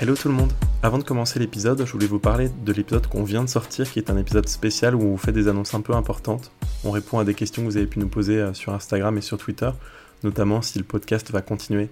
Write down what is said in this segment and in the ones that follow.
Hello tout le monde Avant de commencer l'épisode, je voulais vous parler de l'épisode qu'on vient de sortir, qui est un épisode spécial où on fait des annonces un peu importantes. On répond à des questions que vous avez pu nous poser euh, sur Instagram et sur Twitter, notamment si le podcast va continuer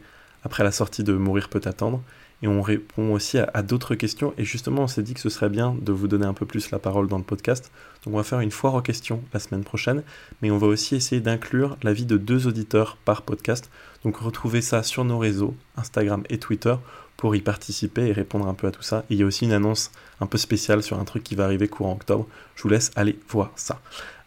après la sortie de Mourir peut attendre. Et on répond aussi à, d'autres questions. Et justement, on s'est dit que ce serait bien de vous donner un peu plus la parole dans le podcast. Donc on va faire une foire aux questions la semaine prochaine. Mais on va aussi essayer d'inclure l'avis de deux auditeurs par podcast. Donc retrouvez ça sur nos réseaux, Instagram et Twitter, pour y participer et répondre un peu à tout ça. il y a aussi une annonce un peu spéciale sur un truc qui va arriver courant octobre. Je vous laisse aller voir ça.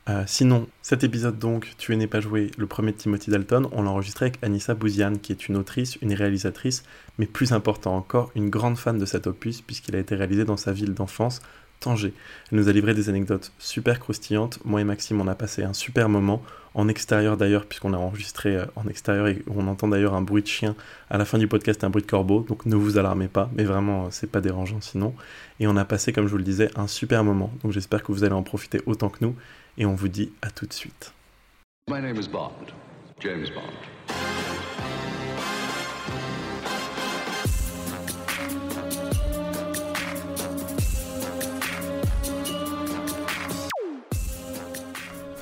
Euh, sinon, cet épisode donc, Tu n'es pas joué, le premier de Timothy Dalton, on l'a enregistré avec Anissa Bouziane, qui est une autrice, une réalisatrice, mais plus important encore, une grande fan de cet opus, puisqu'il a été réalisé dans sa ville d'enfance, Tanger. Elle nous a livré des anecdotes super croustillantes. Moi et Maxime, on a passé un super moment, en extérieur d'ailleurs, puisqu'on a enregistré euh, en extérieur et on entend d'ailleurs un bruit de chien. À la fin du podcast, un bruit de corbeau, donc ne vous alarmez pas, mais vraiment, euh, c'est pas dérangeant sinon. Et on a passé, comme je vous le disais, un super moment. Donc j'espère que vous allez en profiter autant que nous et on vous dit à tout de suite.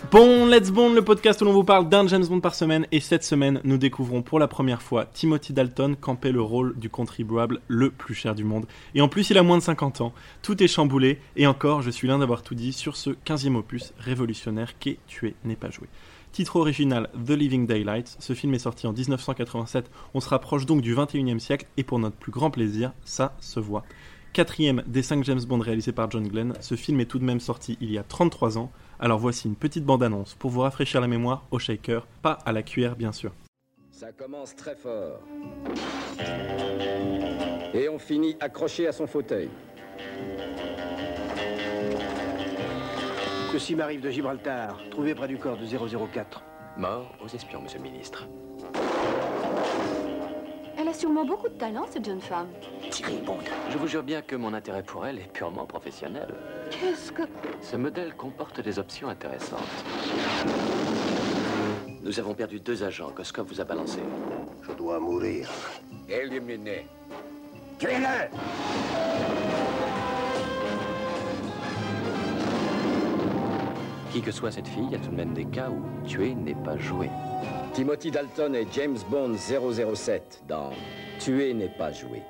Bon, Let's Bond, le podcast où l'on vous parle d'un James Bond par semaine. Et cette semaine, nous découvrons pour la première fois Timothy Dalton camper le rôle du contribuable le plus cher du monde. Et en plus, il a moins de 50 ans. Tout est chamboulé. Et encore, je suis l'un d'avoir tout dit sur ce 15e opus révolutionnaire qu'est Tuer n'est pas joué. Titre original The Living Daylights. Ce film est sorti en 1987. On se rapproche donc du 21e siècle. Et pour notre plus grand plaisir, ça se voit. Quatrième des 5 James Bond réalisés par John Glenn, ce film est tout de même sorti il y a 33 ans alors voici une petite bande-annonce pour vous rafraîchir la mémoire au shaker, pas à la cuillère bien sûr. Ça commence très fort. Et on finit accroché à son fauteuil. Ceci m'arrive de Gibraltar, trouvé près du corps de 004. Mort aux espions, monsieur le ministre. Elle a sûrement beaucoup de talent, cette jeune femme. Thierry Bond. Je vous jure bien que mon intérêt pour elle est purement professionnel. Qu'est-ce que... Ce modèle comporte des options intéressantes. Nous avons perdu deux agents. Koskov vous a balancé. Je dois mourir. Éliminé. Tuez-le Qui que soit cette fille, il y a tout de même des cas où tuer n'est pas joué. Timothy Dalton et James Bond 007 dans Tuer n'est pas joué.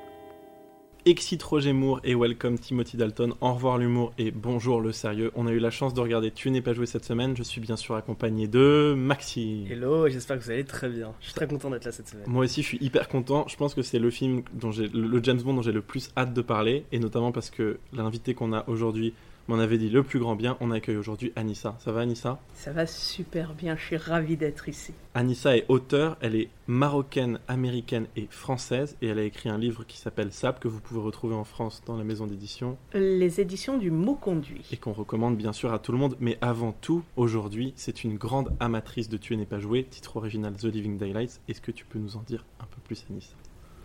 Exit Roger Moore et welcome Timothy Dalton. Au revoir l'humour et bonjour le sérieux. On a eu la chance de regarder Tu n'es pas joué cette semaine. Je suis bien sûr accompagné de Maxi. Hello, j'espère que vous allez très bien. Je suis très content d'être là cette semaine. Moi aussi, je suis hyper content. Je pense que c'est le film dont j'ai, le James Bond dont j'ai le plus hâte de parler et notamment parce que l'invité qu'on a aujourd'hui m'en avait dit le plus grand bien. On accueille aujourd'hui Anissa. Ça va Anissa? Ça va super bien, je suis ravie d'être ici. Anissa est auteure, elle est marocaine, américaine et française et elle a écrit un livre qui s'appelle Sap que vous pouvez retrouver en France dans la maison d'édition. Les éditions du mot conduit. Et qu'on recommande bien sûr à tout le monde. Mais avant tout, aujourd'hui, c'est une grande amatrice de Tuer n'est pas joué, titre original The Living Daylights. Est-ce que tu peux nous en dire un peu plus Anissa?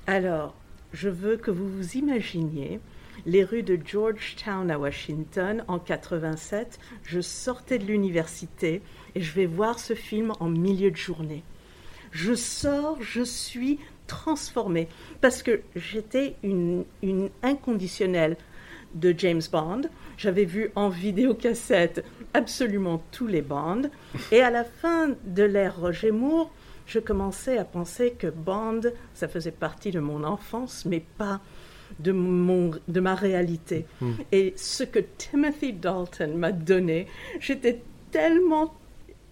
Alors, je veux que vous vous imaginiez les rues de Georgetown à Washington en 87. Je sortais de l'université et je vais voir ce film en milieu de journée. Je sors, je suis transformée parce que j'étais une, inconditionnelle de James Bond. J'avais vu en vidéocassette absolument tous les Bonds. Et à la fin de l'ère Roger Moore, je commençais à penser que Bond, ça faisait partie de mon enfance, mais pas de, mon, de ma réalité. Hmm. Et ce que Timothy Dalton m'a donné, j'étais tellement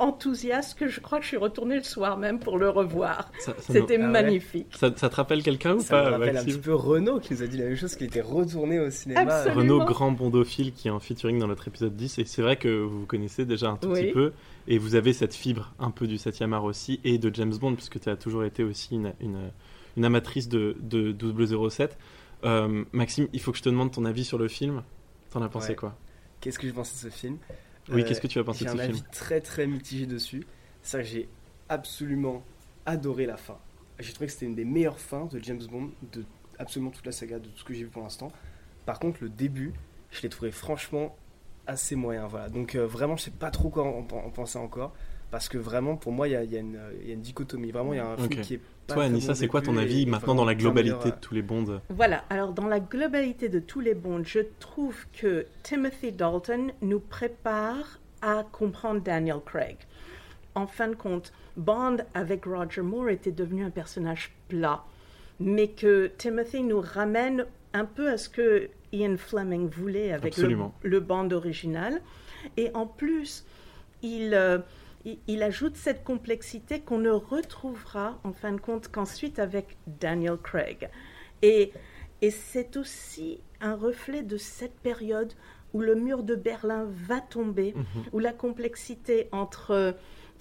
enthousiaste que je crois que je suis retournée le soir même pour le revoir. C'était ah magnifique. Ça, te rappelle quelqu'un ou ça pas Ça me rappelle un petit peu Renaud qui nous a dit la même chose, qu'il était retourné au cinéma. Renaud, grand bondophile, qui est en featuring dans notre épisode 10. Et c'est vrai que vous vous connaissez déjà un tout petit peu. Et vous avez cette fibre un peu du 7e art aussi et de James Bond, puisque tu as toujours été aussi une, une, amatrice de, de 007. Euh, Maxime, il faut que je te demande ton avis sur le film. T'en as pensé quoi? Qu'est-ce que j'ai pensé de ce film? Oui, qu'est-ce que tu as pensé de ce film? J'ai un avis très très mitigé dessus. C'est que j'ai absolument adoré la fin. J'ai trouvé que c'était une des meilleures fins de James Bond de absolument toute la saga, de tout ce que j'ai vu pour l'instant. Par contre, le début, je l'ai trouvé franchement assez moyen. Voilà. Donc euh, vraiment, je sais pas trop quoi en, en penser encore. Parce que vraiment, pour moi, il y a, y une, il y a une dichotomie. Vraiment, il y a un film qui est Toi, Anissa, c'est quoi ton avis maintenant dans la globalité de tous les bonds Voilà, alors dans la globalité de tous les bonds, je trouve que Timothy Dalton nous prépare à comprendre Daniel Craig. En fin de compte, Bond avec Roger Moore était devenu un personnage plat, mais que Timothy nous ramène un peu à ce que Ian Fleming voulait avec le, le Bond original. Et en plus, il, euh, il, il ajoute cette complexité qu'on ne retrouvera en fin de compte qu'ensuite avec Daniel Craig. Et, et c'est aussi un reflet de cette période où le mur de Berlin va tomber, Mhm. où la complexité entre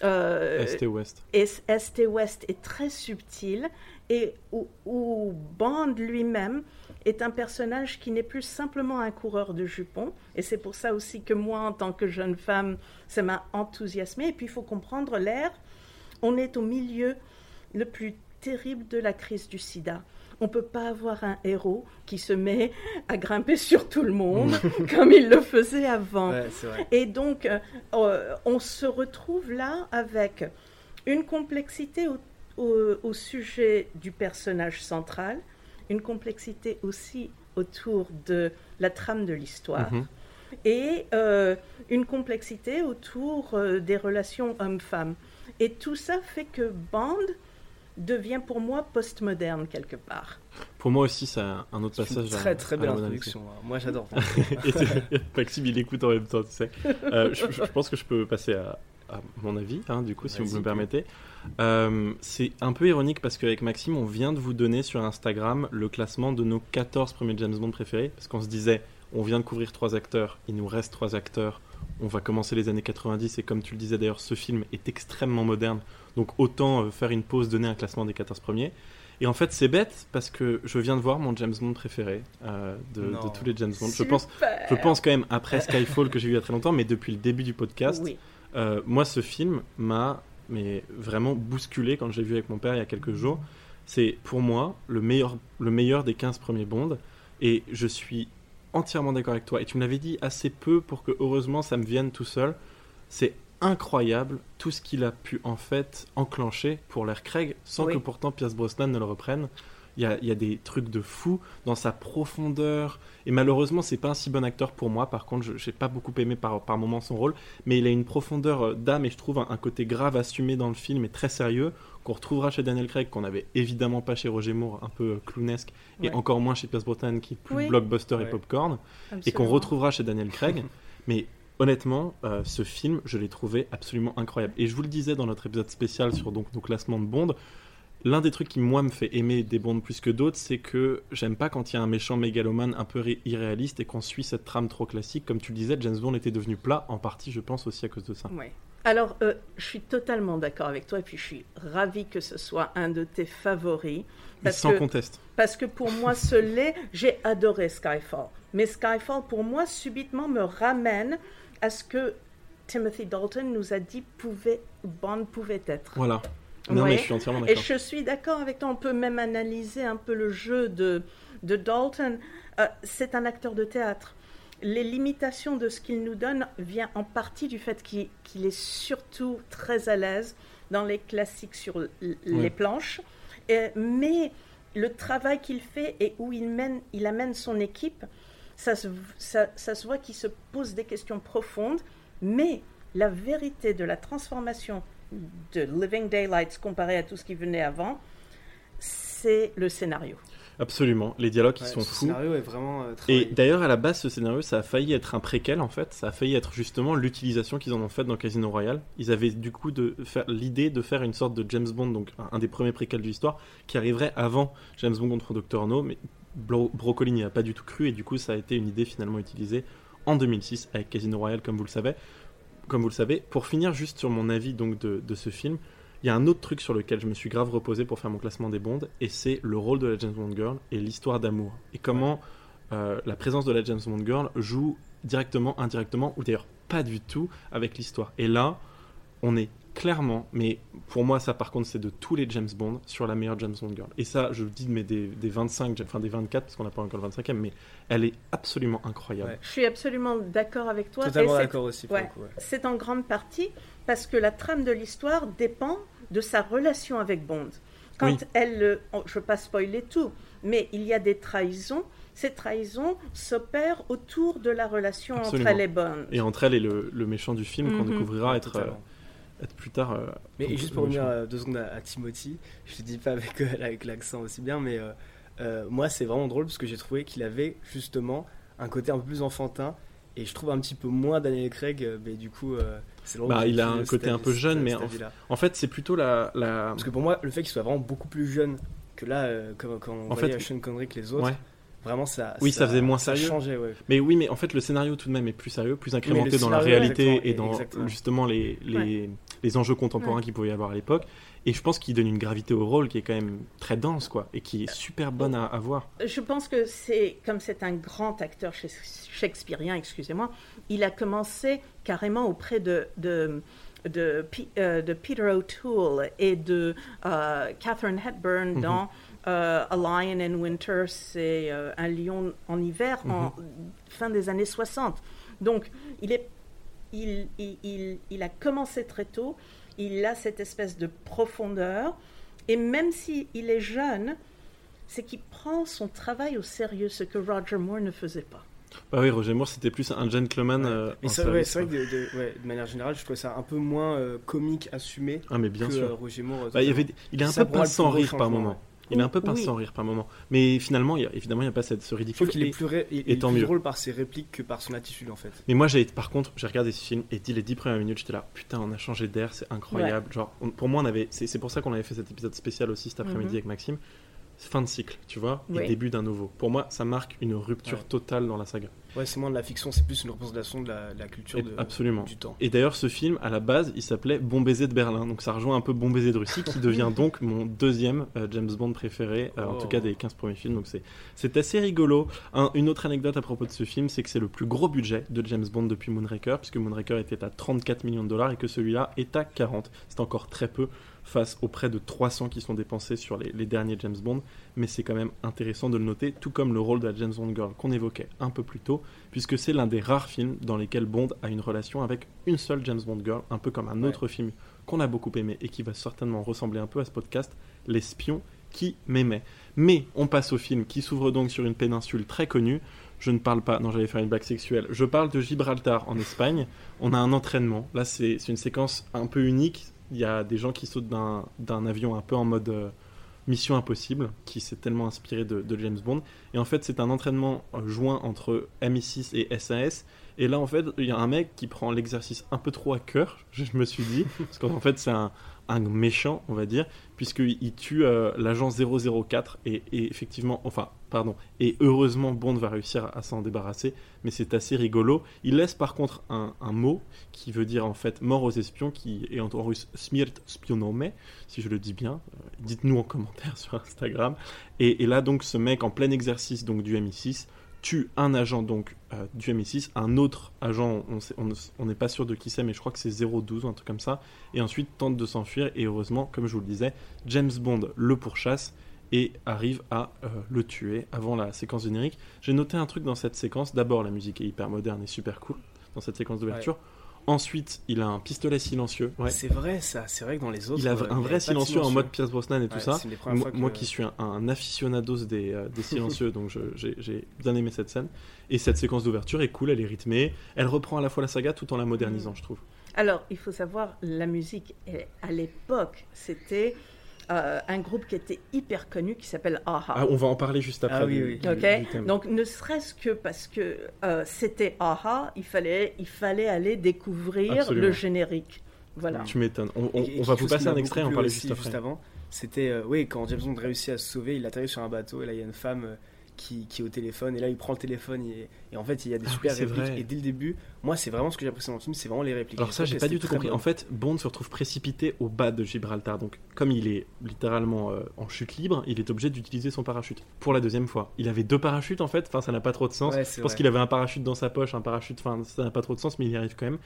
euh, Est et Ouest. est, Est et Ouest est très subtile et où, où Bond lui-même est un personnage qui n'est plus simplement un coureur de jupons. Et c'est pour ça aussi que moi, en tant que jeune femme, ça m'a enthousiasmée. Et puis il faut comprendre l'ère. On est au milieu le plus terrible de la crise du sida. On ne peut pas avoir un héros qui se met à grimper sur tout le monde comme il le faisait avant. Ouais. Et donc, euh, euh, on se retrouve là avec une complexité au, au- au sujet du personnage central, une complexité aussi autour de la trame de l'histoire, Mhm. et euh, une complexité autour euh, des relations hommes-femmes. Et tout ça fait que Bond devient pour moi postmoderne quelque part. Pour moi aussi, c'est un autre C'est une passage. à- très très belle introduction. hein. Moi, j'adore. Maxime, il écoute en même temps, tu sais. Euh, je, pense que je peux passer à, à mon avis, hein, du coup, si vous me le permettez. Euh, c'est un peu ironique parce qu'avec Maxime, on vient de vous donner sur Instagram le classement de nos 14 premiers James Bond préférés. Parce qu'on se disait, on vient de couvrir trois acteurs, il nous reste trois acteurs. On va commencer les années 90 et comme tu le disais d'ailleurs, ce film est extrêmement moderne. Donc autant euh, faire une pause, donner un classement des 14 premiers. Et en fait, c'est bête parce que je viens de voir mon James Bond préféré euh, de, tous les James Bond. Je pense, je pense quand même après Skyfall que j'ai vu il y a très longtemps, mais depuis le début du podcast, Oui. euh, moi ce film m'a mais vraiment bousculé quand j'ai vu avec mon père il y a quelques jours. C'est pour moi le meilleur, le meilleur des 15 premiers Bonds et je suis entièrement d'accord avec toi. Et tu me l'avais dit assez peu pour que heureusement ça me vienne tout seul. C'est incroyable tout ce qu'il a pu en fait enclencher pour l'air Craig sans Oui. que pourtant Pierce Brosnan ne le reprenne. Il y, a, il y a des trucs de fou dans sa profondeur. Et malheureusement, c'est pas un si bon acteur pour moi. Par contre, je j'ai pas beaucoup aimé par, par moments son rôle. Mais il a une profondeur euh, d'âme et je trouve un, un côté grave assumé dans le film et très sérieux qu'on retrouvera chez Daniel Craig, qu'on avait évidemment pas chez Roger Moore, un peu euh, clownesque, et encore moins chez Pierce Brosnan qui est plus Oui. blockbuster et popcorn et qu'on retrouvera chez Daniel Craig. mais honnêtement, euh, ce film, je l'ai trouvé absolument incroyable. Et je vous le disais dans notre épisode spécial sur donc, nos classements de Bond, l'un des trucs qui, moi, me fait aimer des Bonds plus que d'autres, c'est que j'aime pas quand il y a un méchant mégalomane un peu ré- irréaliste et qu'on suit cette trame trop classique. Comme tu le disais, James Bond était devenu plat, en partie, je pense, aussi à cause de ça. Ouais. Alors, euh, je suis totalement d'accord avec toi et puis je suis ravie que ce soit un de tes favoris. Parce sans que, conteste. parce que pour moi, ce l'est. J'ai adoré Skyfall. Mais Skyfall, pour moi, subitement me ramène à ce que Timothy Dalton nous a dit pouvait, Bond pouvait être. Voilà. Non, mais je suis entièrement Et d'accord. je suis d'accord avec toi, on peut même analyser un peu le jeu de, de Dalton. Euh, c'est un acteur de théâtre. Les limitations de ce qu'il nous donne viennent en partie du fait qu'il est surtout très à l'aise dans les classiques sur les planches. Et- mais le travail qu'il fait et où il, mène, il amène son équipe, ça se, ça, ça se voit qu'il se pose des questions profondes, mais la vérité de la transformation de Living Daylights comparé à tout ce qui venait avant, c'est le scénario. Absolument. Les dialogues qui Ouais, sont ce fous. scénario est vraiment euh, Et d'ailleurs, à la base, ce scénario, ça a failli être un préquel en fait. Ça a failli être justement l'utilisation qu'ils en ont faite dans Casino Royale. Ils avaient du coup de faire l'idée de faire une sorte de James Bond, donc un- un des premiers préquels de l'histoire, qui arriverait avant James Bond contre Dr. No. Mais Bro- Broccoli n'y a pas du tout cru et du coup, ça a été une idée finalement utilisée en 2006 avec Casino Royale, comme vous le savez. Comme vous le savez. Pour finir, juste sur mon avis donc de, ce film. Il y a un autre truc sur lequel je me suis grave reposé pour faire mon classement des Bonds, et c'est le rôle de la James Bond Girl et l'histoire d'amour. Et comment euh, la présence de la James Bond Girl joue directement, indirectement, ou d'ailleurs pas du tout avec l'histoire. Et là, on est clairement, mais pour moi, ça par contre, c'est de tous les James Bond sur la meilleure James Bond girl. Et ça, je le dis mais des, des 25, enfin des 24, parce qu'on n'a pas encore le 25e, mais elle est absolument incroyable. Ouais. Je suis absolument d'accord avec toi. Totalement d'accord aussi. Ouais. ouais. C'est en grande partie parce que la trame de l'histoire dépend de sa relation avec Bond. Quand Oui. elle, oh, je ne veux pas spoiler tout, mais il y a des trahisons. Ces trahisons s'opèrent autour de la relation Absolument. entre elle et Bond. Et entre elle et le, le méchant du film qu'on Mhm. découvrira être, euh. Être plus tard. euh, Mais donc, juste pour revenir euh, deux secondes à, à Timothy, je te dis pas avec, euh, avec l'accent aussi bien, mais euh, moi c'est vraiment drôle parce que j'ai trouvé qu'il avait justement un côté un peu plus enfantin et je trouve un petit peu moins Daniel Craig, mais du coup c'est drôle. Bah, il a un côté un peu jeune, mais en- fait, c'est plutôt la. la... Parce que pour moi, le fait qu'il soit vraiment beaucoup plus jeune que là, euh, comme quand on En voyait fait, Sean Connery que les autres, Ouais. vraiment ça. Oui, ça faisait moins sérieux. changeait, ouais. Mais oui, mais en fait, le scénario tout de même est plus sérieux, plus incrémenté dans la réalité exactement, et dans exactement. justement les, les, les enjeux contemporains Ouais. qu'il pouvait y avoir à l'époque. Et je pense qu'il donne une gravité au rôle qui est quand même très dense, quoi, et qui est super bonne à, à voir. Je pense que c'est comme c'est un grand acteur shak- shakespearien, excusez-moi, il a commencé carrément auprès de de, euh, de Peter O'Toole et de euh, Catherine Hepburn Mhm. dans euh, A Lion in Winter, c'est un lion en hiver, en fin des années 60. Donc il est il, il, il, il a commencé très tôt, il a cette espèce de profondeur, et même s'il est jeune, c'est qu'il prend son travail au sérieux, ce que Roger Moore ne faisait pas. Bah oui, Roger Moore, c'était plus un gentleman. Ouais. euh, Mais c'est ouais, service, c'est vrai que de, de- ouais, de manière générale, je trouvais ça un peu moins euh, comique, assumé Ah, mais bien que sûr. euh, Roger Moore. euh, Bah, il, y avait, totalement. il est un peu pince sans rire par moment. Il est un peu pince Oui. sans rire par moment. Mais finalement, il y a, évidemment, il n'y a pas cette, ce ridicule. qu'il est plus, ré- il- est plus drôle par ses répliques que par son attitude en fait. Mais moi, j'ai par contre, j'ai regardé ce film et dit les dix premières minutes, j'étais là, putain, on a changé d'air, c'est incroyable. Genre, on- pour moi, on avait, c'est c'est pour ça qu'on avait fait cet épisode spécial aussi cet après-midi Mhm. avec Maxime. Fin de cycle, tu vois, et Oui. début d'un nouveau. Pour moi, ça marque une rupture Ouais. totale dans la saga. Ouais, c'est moins de la fiction, c'est plus une représentation de la, de la culture Et- de, absolument. du temps. Et d'ailleurs, ce film, à la base, il s'appelait Bon baiser de Berlin. Donc ça rejoint un peu Bon baiser de Russie, qui devient donc mon deuxième euh, James Bond préféré, euh, en Oh. tout cas des 15 premiers films. Donc c'est, c'est assez rigolo. Un- une autre anecdote à propos de ce film, c'est que c'est le plus gros budget de James Bond depuis Moonraker, puisque Moonraker était à 34 millions de dollars et que celui-là est à 40. C'est encore très peu face aux près de 300 qui sont dépensés sur les, les derniers James Bond, mais c'est quand même intéressant de le noter, tout comme le rôle de la James Bond Girl qu'on évoquait un peu plus tôt, puisque c'est l'un des rares films dans lesquels Bond a une relation avec une seule James Bond Girl, un peu comme un autre film qu'on a beaucoup aimé et qui va certainement ressembler un peu à ce podcast, L'espion qui m'aimait. Mais on passe au film qui s'ouvre donc sur une péninsule très connue. Je ne parle pas, non j'allais faire une blague sexuelle, je parle de Gibraltar en Espagne. On a un entraînement, là c'est une séquence un peu unique. Il y a des gens qui sautent d'un avion un peu en mode euh, Mission Impossible, qui s'est tellement inspiré de, de James Bond. Et en fait, c'est un entraînement euh, joint entre MI6 et SAS. Et là, en fait, il y a un mec qui prend l'exercice un peu trop à cœur, je me suis dit, parce qu'en fait, c'est un, un méchant, on va dire, puisqu'il il tue euh, l'agent 004. Et, effectivement, enfin, pardon, et heureusement, Bond va réussir à, s'en débarrasser, mais c'est assez rigolo. Il laisse par contre un, mot qui veut dire en fait mort aux espions, qui est en, en russe smirt spionome, si je le dis bien. Euh, Dites-nous en commentaire sur Instagram. Et, et là, donc, ce mec en plein exercice donc du MI6 tue un agent donc euh, du MI6, un autre agent, on n'est pas sûr de qui c'est, mais je crois que c'est 012 ou un truc comme ça, et ensuite tente de s'enfuir, et heureusement, comme je vous le disais, James Bond le pourchasse et arrive à euh, le tuer avant la séquence générique. J'ai noté un truc dans cette séquence, d'abord la musique est hyper moderne et super cool dans cette séquence d'ouverture, ensuite il a un pistolet silencieux, ouais. C'est vrai ça, c'est vrai que dans les autres. il a euh, un vrai silencieux en mode Pierce Brosnan et tout Ouais, ça. Moi, fois que- moi qui suis un, un aficionados des, euh, des silencieux, donc j'ai bien aimé cette scène. Et cette séquence d'ouverture est cool, elle est rythmée. Elle reprend à la fois la saga tout en la modernisant, je trouve. Alors, il faut savoir, la musique, à l'époque, c'était euh, un groupe qui était hyper connu qui s'appelle Aha. Ah, on va en parler juste après. Ah oui, du- oui. du- Ok, du thème. donc ne serait-ce que parce que euh, c'était Aha, il fallait, il fallait aller découvrir Absolument. le générique. Voilà. Tu m'étonnes. On, va vous passer un extrait, on plu juste après. avant. C'était, euh, oui, quand James Bond réussit à se sauver, il atterrit sur un bateau et là il y a une femme euh, qui, qui est au téléphone et là il prend le téléphone et, et en fait il y a des Ah super oui, répliques vrai. et dès le début moi c'est vraiment ce que j'ai apprécié dans le film c'est vraiment les répliques Alors ça, j'ai pas du tout compris. En fait, Bond se retrouve précipité au bas de Gibraltar. Donc, comme il est littéralement euh, en chute libre, il est obligé d'utiliser son parachute pour la deuxième fois. Il avait deux parachutes en fait. Enfin, ça n'a pas trop de sens. Ouais, Je pense qu'il avait un parachute dans sa poche, un parachute. Enfin, ça n'a pas trop de sens, mais il y arrive quand même.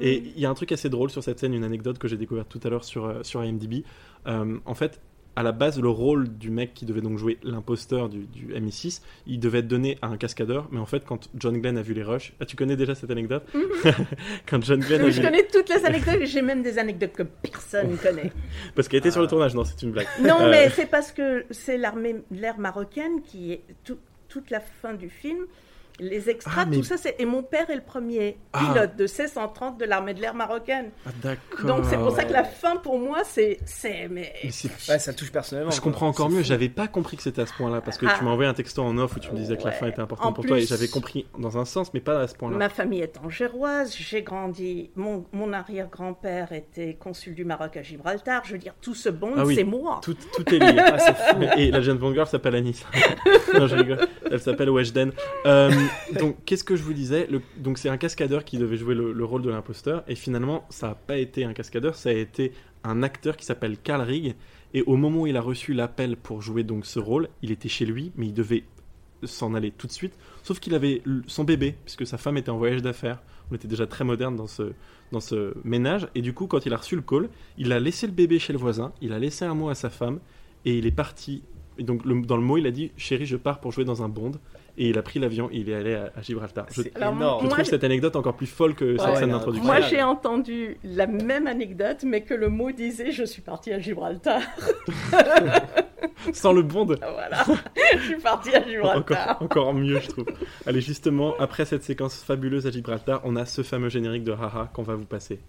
Et il y a un truc assez drôle sur cette scène, une anecdote que j'ai découverte tout à l'heure sur, euh, sur IMDb. Euh, en fait, à la base, le rôle du mec qui devait donc jouer l'imposteur du, du MI6, il devait être donné à un cascadeur. Mais en fait, quand John Glenn a vu les rushs, ah, tu connais déjà cette anecdote Quand John Glenn a Je vu connais toutes les anecdotes, et j'ai même des anecdotes que personne connaît. Parce qu'elle était sur le Ah. tournage, non, c'est une blague. Non, Euh, mais c'est parce que c'est l'armée, l'ère marocaine qui est tout- toute la fin du film. Les extras, Ah, mais- tout ça, c'est. Et mon père est le premier Ah. pilote de C-130 de l'armée de l'air marocaine. Ah, d'accord. Donc c'est pour ça que la fin, pour moi, c'est. c'est mais... Mais c'est- ouais ça touche personnellement Je quoi. comprends encore C'est mieux, fou. j'avais pas compris que c'était à ce point-là, parce que Ah. tu m'as envoyé un texto en off où tu me disais que la fin était En importante pour toi, et j'avais compris dans un sens, mais pas à ce point-là. Ma famille est angéroise, j'ai grandi. Mon, mon arrière-grand-père était consul du Maroc à Gibraltar. Je veux dire, tout ce bon, Ah oui. c'est moi. Tout, tout est lié. Ah, c'est fou Et la Bond Girl s'appelle Anis. non, je rigole. Elle s'appelle Weshden. Euh, donc, qu'est-ce que je vous disais Donc, c'est un cascadeur qui devait jouer le, le rôle de l'imposteur. Et finalement, ça n'a pas été un cascadeur, ça a été un acteur qui s'appelle Carl Rigg. Et au moment où il a reçu l'appel pour jouer donc ce rôle, il était chez lui, mais il devait s'en aller tout de suite. Sauf qu'il avait son bébé, puisque sa femme était en voyage d'affaires. On était déjà très moderne dans ce, dans ce ménage. Et du coup, quand il a reçu le call, il a laissé le bébé chez le voisin, il a laissé un mot à sa femme, et il est parti. Et donc, dans le mot, il a dit Chérie, je pars pour jouer dans un bond. Et il a pris l'avion et il est allé à, à Gibraltar. Je, Alors, énorme je moi, trouve cette anecdote encore plus folle que cette Ouais, scène d'introduction. Moi, j'ai entendu la même anecdote, mais que le mot disait Je suis parti à Gibraltar. Sans le bond, Voilà. je suis parti à encore, Gibraltar. encore mieux, je trouve. Allez, justement, après cette séquence fabuleuse à Gibraltar, on a ce fameux générique de Haha qu'on va vous passer.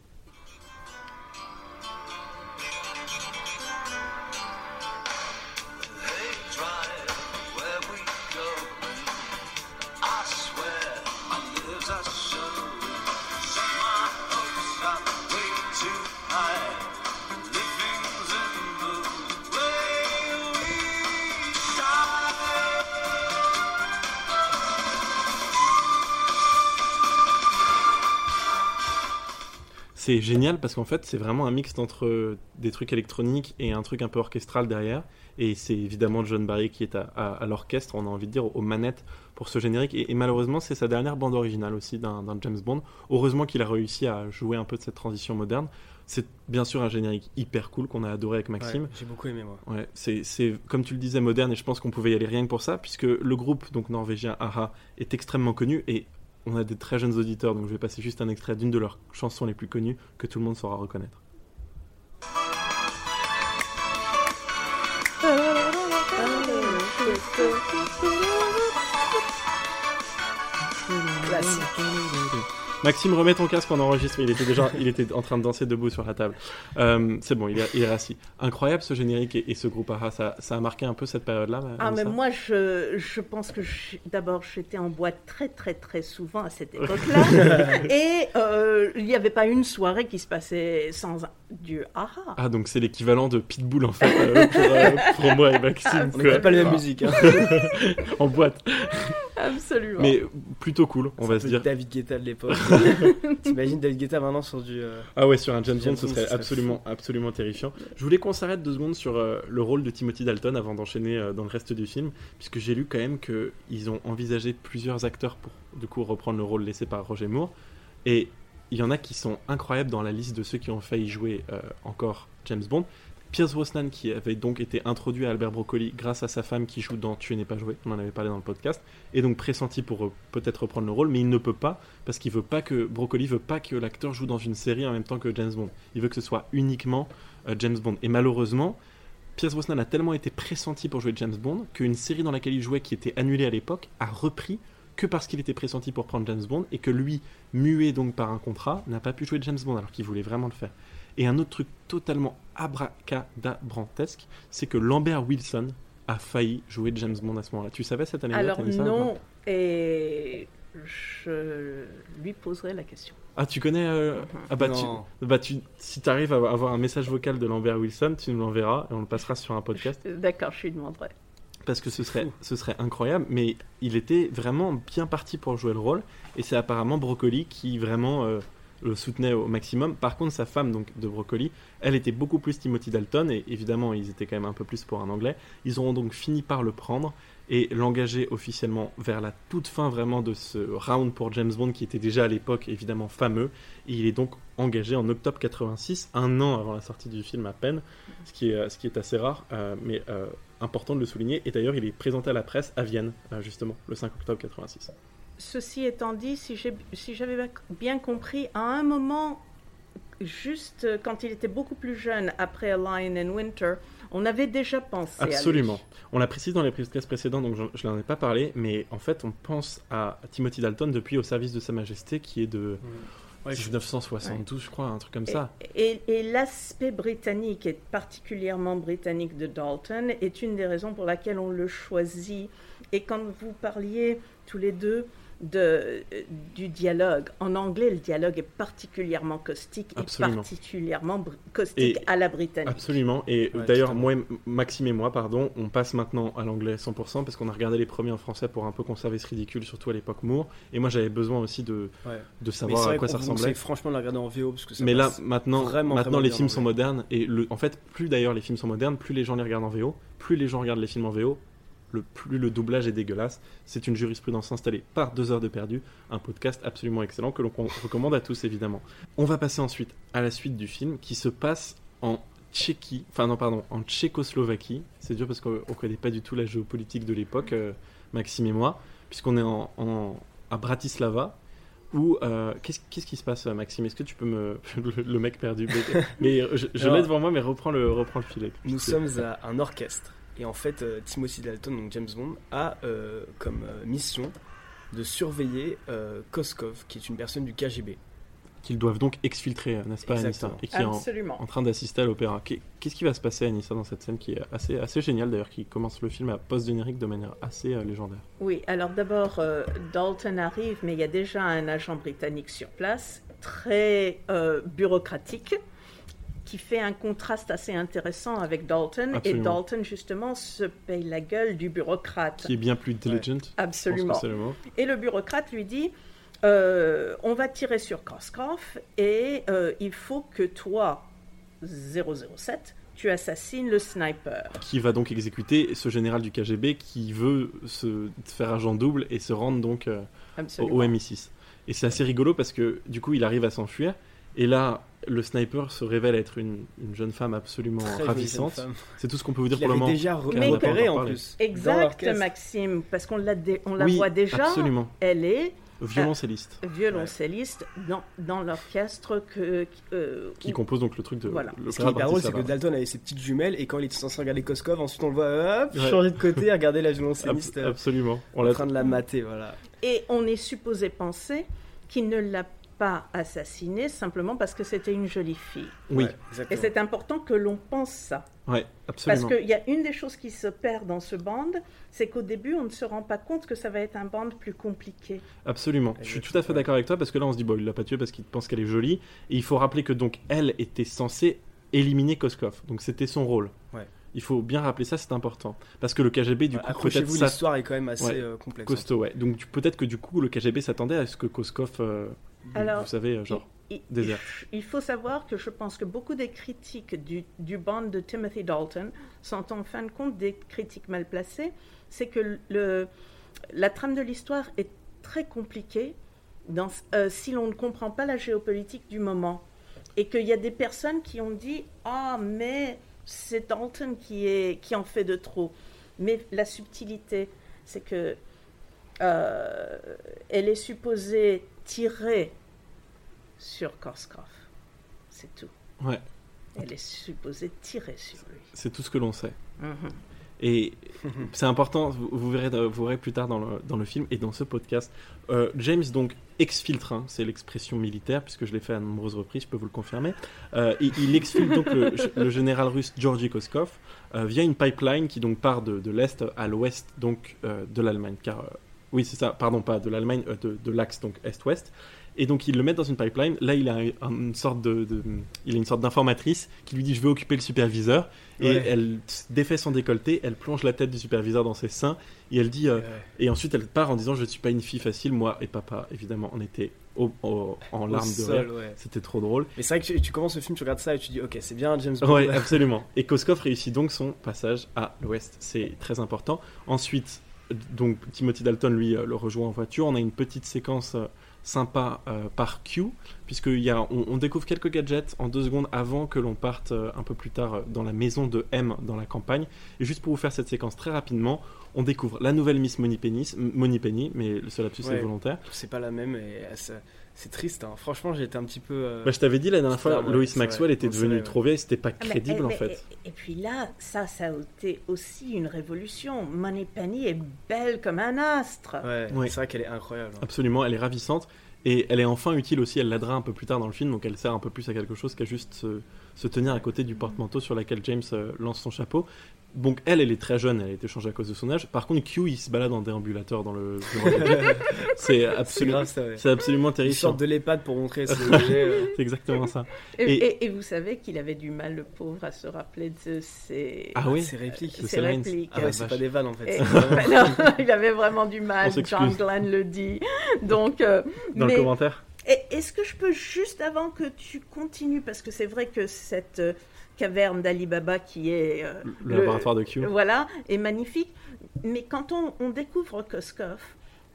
C'est génial parce qu'en fait, c'est vraiment un mix entre euh, des trucs électroniques et un truc un peu orchestral derrière. Et c'est évidemment John Barry qui est à, à- à l'orchestre, on a envie de dire, aux manettes pour ce générique. Et, et malheureusement, c'est sa dernière bande originale aussi d'un James Bond. Heureusement qu'il a réussi à jouer un peu de cette transition moderne. C'est bien sûr un générique hyper cool qu'on a adoré avec Maxime. Ouais, j'ai beaucoup aimé moi Ouais, c'est, c'est, comme tu le disais, moderne, et je pense qu'on pouvait y aller rien que pour ça, puisque le groupe donc norvégien AHA est extrêmement connu, et on a des très jeunes auditeurs, donc je vais passer juste un extrait d'une de leurs chansons les plus connues que tout le monde saura reconnaître. classique Maxime, remets ton casque, on enregistre. Il était déjà, il était en train de danser debout sur la table. Euh, c'est bon, il est, il est rassis. Incroyable ce générique et, et ce groupe AHA, ça, ça a marqué un peu cette période-là. Ah, mais moi, je, je pense que d'abord, j'étais en boîte très, très, très souvent à cette époque-là. et euh, il n'y avait pas une soirée qui se passait sans un- du aha. Ah, donc c'est l'équivalent de Pitbull en fait, euh, pour, euh, pour moi et Maxime. on quoi. n'écoute pas la même musique hein. en boîte. Absolument. Mais plutôt cool, on va se dire. David Guetta de l'époque t'imagines David Guetta maintenant sur du euh, Ah ouais, sur un James Bond, ce serait ce serait absolument, absolument terrifiant. Je voulais qu'on s'arrête deux secondes sur euh, le rôle de Timothy Dalton avant d'enchaîner euh, dans le reste du film, puisque j'ai lu quand même qu'ils ont envisagé plusieurs acteurs pour du coup reprendre le rôle laissé par Roger Moore, et il y en a qui sont incroyables dans la liste de ceux qui ont failli jouer euh, encore James Bond. Pierce Brosnan qui avait donc été introduit à Albert Broccoli grâce à sa femme qui joue dans Tuer n'est pas joué, on en avait parlé dans le podcast, et donc pressenti pour euh, peut-être reprendre le rôle, mais il ne peut pas parce qu'il veut pas que Broccoli veut pas que l'acteur joue dans une série en même temps que James Bond. Il veut que ce soit uniquement euh, James Bond. Et malheureusement, Pierce Brosnan a tellement été pressenti pour jouer James Bond qu'une série dans laquelle il jouait qui était annulée à l'époque a repris que parce qu'il était pressenti pour prendre James Bond et que lui, muet donc par un contrat, n'a pas pu jouer James Bond alors qu'il voulait vraiment le faire. Et un autre truc totalement abracadabrantesque, c'est que Lambert Wilson a failli jouer James Bond à ce moment-là. Tu savais cette anecdote Alors non, et je lui poserai la question. Ah, tu connais euh, Ah bah, tu, non. bah tu, si tu arrives à avoir un message vocal de Lambert Wilson, tu nous l'enverras et on le passera sur un podcast. D'accord, je lui demanderai. Parce que ce serait, fou. ce serait incroyable, mais il était vraiment bien parti pour jouer le rôle, et c'est apparemment Broccoli qui vraiment euh, le soutenait au maximum. Par contre, sa femme, donc de Broccoli, elle était beaucoup plus Timothy Dalton, et évidemment, ils étaient quand même un peu plus pour un anglais. Ils auront donc fini par le prendre et l'engager officiellement vers la toute fin vraiment de ce round pour James Bond, qui était déjà à l'époque évidemment fameux, il est donc engagé en octobre 86, un an avant la sortie du film à peine, ce qui est, euh, assez rare, euh, mais euh, important de le souligner. Et d'ailleurs, il est présenté à la presse à Vienne, justement, le 5 octobre 86. Ceci étant dit, si j'avais bien compris, à un moment, juste quand il était beaucoup plus jeune, après A Lion in Winter, on avait déjà pensé à lui. Absolument. On l'a précisé dans les podcasts précédents, donc je n'en ai pas parlé, mais en fait, on pense à Timothy Dalton depuis Au service de Sa Majesté, qui est de Ouais, je- 1972, je crois, un truc comme ça. Et, et l'aspect britannique, et particulièrement britannique de Dalton, est une des raisons pour laquelle on le choisit. Et quand vous parliez tous les deux de, du dialogue, en anglais, le dialogue est particulièrement caustique Absolument. et particulièrement br- caustique Et- à la britannique. Absolument. Et Ouais, d'ailleurs, moi, Maxime et moi, pardon, on passe maintenant à l'anglais 100% parce qu'on a regardé les premiers en français pour un peu conserver ce ridicule, surtout à l'époque Moore. Et moi, j'avais besoin aussi de, ouais. de savoir à quoi ça ressemblait. franchement de la regarder en VO parce que ça Mais là, maintenant, vraiment, maintenant vraiment les films sont modernes et le, en fait, plus d'ailleurs les films sont modernes, plus les gens les regardent en VO, plus les gens regardent les films en VO, le plus le doublage est dégueulasse. C'est une jurisprudence installée par deux heures de perdu, un podcast absolument excellent que l'on recommande à tous évidemment. On va passer ensuite à la suite du film qui se passe en Tchéquie, enfin non pardon, en Tchécoslovaquie. C'est dur parce qu'on ne connaît pas du tout la géopolitique de l'époque, euh, Maxime et moi, puisqu'on est en, en- à Bratislava. Où euh, qu'est-ce qu'est-ce qui se passe, Maxime? Est-ce que tu peux me le, le mec perdu Mais, mais je, l'ai devant moi, mais reprends le reprends le filet. Nous sommes à un orchestre. Et en fait, euh, Timothy Dalton, donc James Bond, a euh, comme euh, mission de surveiller euh, Koskov, qui est une personne du KGB. qu'ils doivent donc exfiltrer, n'est-ce pas, Anissa. Et qui est en, Absolument. en train d'assister à l'opéra. Qu'est- Qu'est-ce qui va se passer, Anissa, dans cette scène qui est assez assez géniale d'ailleurs, qui commence le film à post-générique de manière assez euh, légendaire? Oui, alors d'abord, euh, Dalton arrive, mais il y a déjà un agent britannique sur place, très euh, bureaucratique, qui fait un contraste assez intéressant avec Dalton. Absolument. Et Dalton, justement, se paye la gueule du bureaucrate. Qui est bien plus que Absolument. le. Et le bureaucrate lui dit euh, On va tirer sur Koskov et euh, il faut que toi, 007, tu assassines le sniper. Qui va donc exécuter ce général du KGB qui veut se faire agent double et se rendre donc euh, au MI6. Et c'est assez rigolo parce que du coup il arrive à s'enfuir et là le sniper se révèle être une, une jeune femme absolument Très ravissante. C'est tout ce qu'on peut vous dire pour le moment. déjà pas repéré en plus. Exact. Maxime, parce qu'on la, dé- on la Oui, voit déjà. Absolument. Elle est Violoncelliste. violoncelliste dans, dans l'orchestre que, euh, Qui où- compose donc le truc de Voilà. Ce qui est drôle, c'est que. Dalton avait ses petites jumelles et quand il était censé regarder Koskov, ensuite on le voit hop, Ouais. changer de côté, regarder la violoncelliste euh, Absolument. On en l'a train de la mater, voilà. Et on est supposé penser qu'il ne l'a pas assassinée simplement parce que c'était une jolie fille. Oui, Ouais, Et c'est important que l'on pense ça. ouais, Parce absolument. qu'il y a une des choses qui se perd dans ce band, c'est qu'au début, on ne se rend pas compte que ça va être un band plus compliqué. Absolument. Je suis tout à fait d'accord avec toi parce que là on se dit bon il l'a pas tué parce qu'il pense qu'elle est jolie et il faut rappeler que donc elle était censée éliminer Koskov. Donc c'était son rôle. Ouais. Il faut bien rappeler ça, c'est important parce que le KGB du Voilà, coup peut-être Accrochez-vous, ça l'histoire est quand même assez Ouais. euh, complexe. costaud ouais. Donc peut-être que du coup le KGB s'attendait à ce que Koskov euh, Alors, vous savez euh, genre Il, Désert. il- il faut savoir que je pense que beaucoup des critiques du, du band de Timothy Dalton sont en fin de compte des critiques mal placées. C'est que le, la trame de l'histoire est très compliquée dans, euh, si l'on ne comprend pas la géopolitique du moment. Et qu'il y a des personnes qui ont dit Ah, mais c'est Dalton qui, est, qui en fait de trop. Mais la subtilité, c'est que euh, elle est supposée tirer sur Korskov. C'est tout. ouais, Elle est supposée tirer sur lui. c'est tout ce que l'on sait. Mhm. Et c'est important, vous, vous verrez, vous verrez plus tard dans le, dans le film et dans ce podcast. Euh, James donc exfiltre, hein, c'est l'expression militaire puisque je l'ai fait à de nombreuses reprises, je peux vous le confirmer. Euh, il, il exfiltre donc le, le général russe Georgi Koskov euh, via une pipeline qui donc part de, de l'est à l'ouest donc de l'Allemagne. Car oui c'est ça, pardon pas de l'Allemagne, euh, de, de l'axe donc est-ouest. Et donc ils le mettent dans une pipeline. Là, il a un- une sorte de, de- il a une sorte d'informatrice qui lui dit je veux occuper le superviseur. Et Ouais. elle défait son décolleté, elle plonge la tête du superviseur dans ses seins et elle dit euh, Ouais. et ensuite elle part en disant je ne suis pas une fille facile. Moi et papa évidemment on était au- au- en Au larmes de sol, rire. ouais. C'était trop drôle. Mais c'est vrai que tu, tu commences le film, tu regardes ça et tu dis, ok, c'est bien James Bond. Ouais, absolument. Et Koskov réussit donc son passage à l'ouest. C'est très important. Ensuite, donc Timothy Dalton, lui, euh, le rejoint en voiture. On a une petite séquence euh, sympa euh, par Q, puisqu'il y a, on, on découvre quelques gadgets en deux secondes avant que l'on parte euh, un peu plus tard dans la maison de M dans la campagne. Et juste pour vous faire cette séquence très rapidement, on découvre la nouvelle Miss Moneypenny, Moneypenny mais le seul lapsus Ouais. est volontaire. C'est pas la même et ça- c'est triste. hein. Franchement, j'ai été un petit peu. euh, Bah, je t'avais dit la dernière fois, Lois Maxwell vrai. était devenue trop vieille, c'était pas Ah, mais- crédible et, en mais- fait. Et, et puis là, ça, ça a été aussi une révolution. Moneypenny est belle comme un astre. Ouais, Ouais. c'est vrai qu'elle est incroyable. hein. Absolument, elle est ravissante. Et elle est enfin utile aussi, elle l'aidera un peu plus tard dans le film, donc elle sert un peu plus à quelque chose qu'à juste se, se tenir à côté du porte-manteau sur laquelle James euh, lance son chapeau. Donc elle, elle est très jeune, elle a été changée à cause de son âge. Par contre, Q, il se balade en déambulateur dans le... c'est absolument, c'est absolument terrifiant. sortent de l'EHPAD pour montrer ses objets. euh. C'est exactement ça. Et, Et- et- et vous savez qu'il avait du mal, le pauvre, à se rappeler de ses, Ah oui Ses répliques. de ses répliques. Ah ouais, c'est pas des vannes en fait. Et- vraiment- non, il avait vraiment du mal. John Glenn le dit. Donc, euh, Dans mais- le commentaire Et Est-ce que je peux juste avant que tu continues, parce que c'est vrai que cette euh, caverne d'Alibaba qui est euh, Le, laboratoire de Q. voilà est magnifique, mais quand on, on découvre Koskov,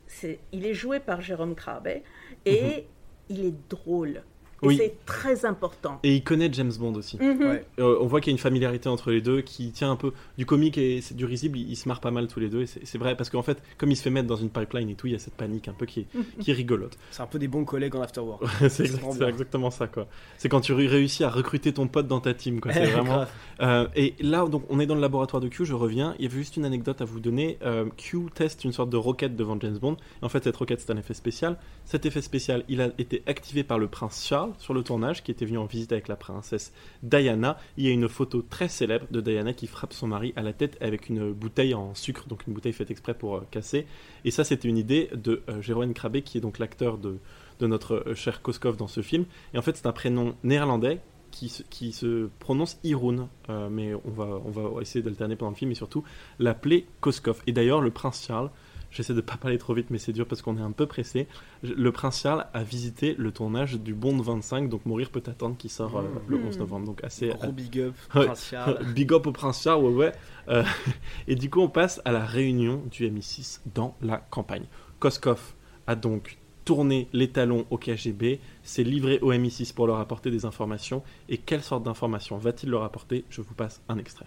c'est il est joué par Jérôme Crabet et il est drôle. Et Mhm. Oui. c'est très important. Et il connaît James Bond aussi. Mhm. Ouais. Euh, on voit qu'il y a une familiarité entre les deux qui tient un peu du comique et c'est du risible. Ils, se marrent pas mal tous les deux. Et c'est c'est vrai parce qu'en fait, comme il se fait mettre dans une pipeline et tout, il y a cette panique un peu qui est, qui est rigolote. C'est un peu des bons collègues en afterwork. c'est exact- vraiment c'est exactement ça quoi. C'est quand tu ré- réussis à recruter ton pote dans ta team quoi. C'est vraiment. Euh, et là donc on est dans le laboratoire de Q. Je reviens. Il y avait juste une anecdote à vous donner. Euh, Q teste une sorte de roquette devant James Bond. En fait cette roquette c'est un effet spécial. Cet effet spécial il a été activé par le prince Charles sur le tournage qui était venu en visite avec la princesse Diana. Il y a une photo très célèbre de Diana qui frappe son mari à la tête avec une bouteille en sucre, donc une bouteille faite exprès pour euh, casser. Et ça, c'était une idée de euh, Jérôme qui est donc l'acteur de, de notre euh, cher Koskov dans ce film. Et en fait, c'est un prénom néerlandais qui se, qui se prononce Irun, Euh, mais on va, on va essayer d'alterner pendant le film et surtout l'appeler Koskov. Et d'ailleurs, le prince Charles, j'essaie de pas parler trop vite, mais c'est dur parce qu'on est un peu pressé. Le prince Charles a visité le tournage du Bond 25, donc Mourir peut attendre, qui sort euh, le 11 novembre. Donc assez, Gros big up, Ouais. Prince Charles. Big up au prince Charles, ouais, ouais. Euh, et du coup, on passe à la réunion du MI6 dans la campagne. Koskov a donc tourné les talons au KGB, s'est livré au MI6 pour leur apporter des informations. Et quelle sorte d'informations va-t-il leur apporter? Je vous passe un extrait.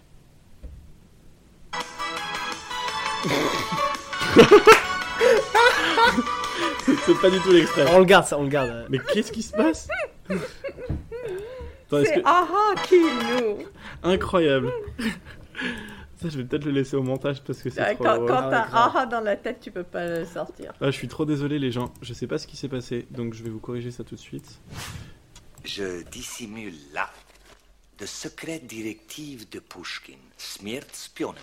C'est- pas du tout l'extrait. On le garde ça, on le garde. Mais qu'est-ce qui se passe C'est que- aha qui nous. Incroyable. Ça, je vais peut-être le laisser au montage parce que c'est Ah, trop. Quand, quand Ah t'as grave. aha dans la tête, tu peux pas le sortir. Ah, je suis trop désolé, les gens. Je sais pas ce qui s'est passé, donc je vais vous corriger ça tout de suite. Je dissimule là de secrètes directives de Pushkin. Smirt spionen.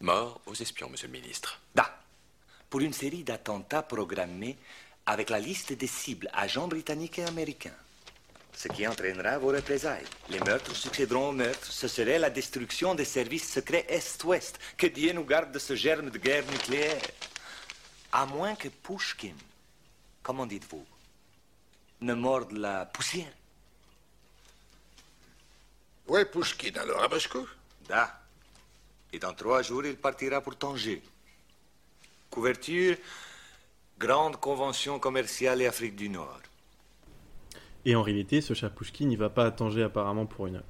Mort aux espions, monsieur le ministre. Da. Pour une série d'attentats programmés avec la liste des cibles agents britanniques et américains. Ce qui entraînera vos représailles. Les meurtres succéderont aux meurtres. Ce serait la destruction des services secrets Est-Ouest. Que Dieu nous garde de ce germe de guerre nucléaire. À moins que Pushkin, comment dites-vous, ne morde la poussière. Où est Pushkin alors? À Moscou? Da. Et dans trois jours, il partira pour Tanger. Couverture, grande convention commerciale et Afrique du Nord. Et en réalité, ce chat Pushkin, il va pas à Tanger apparemment pour une,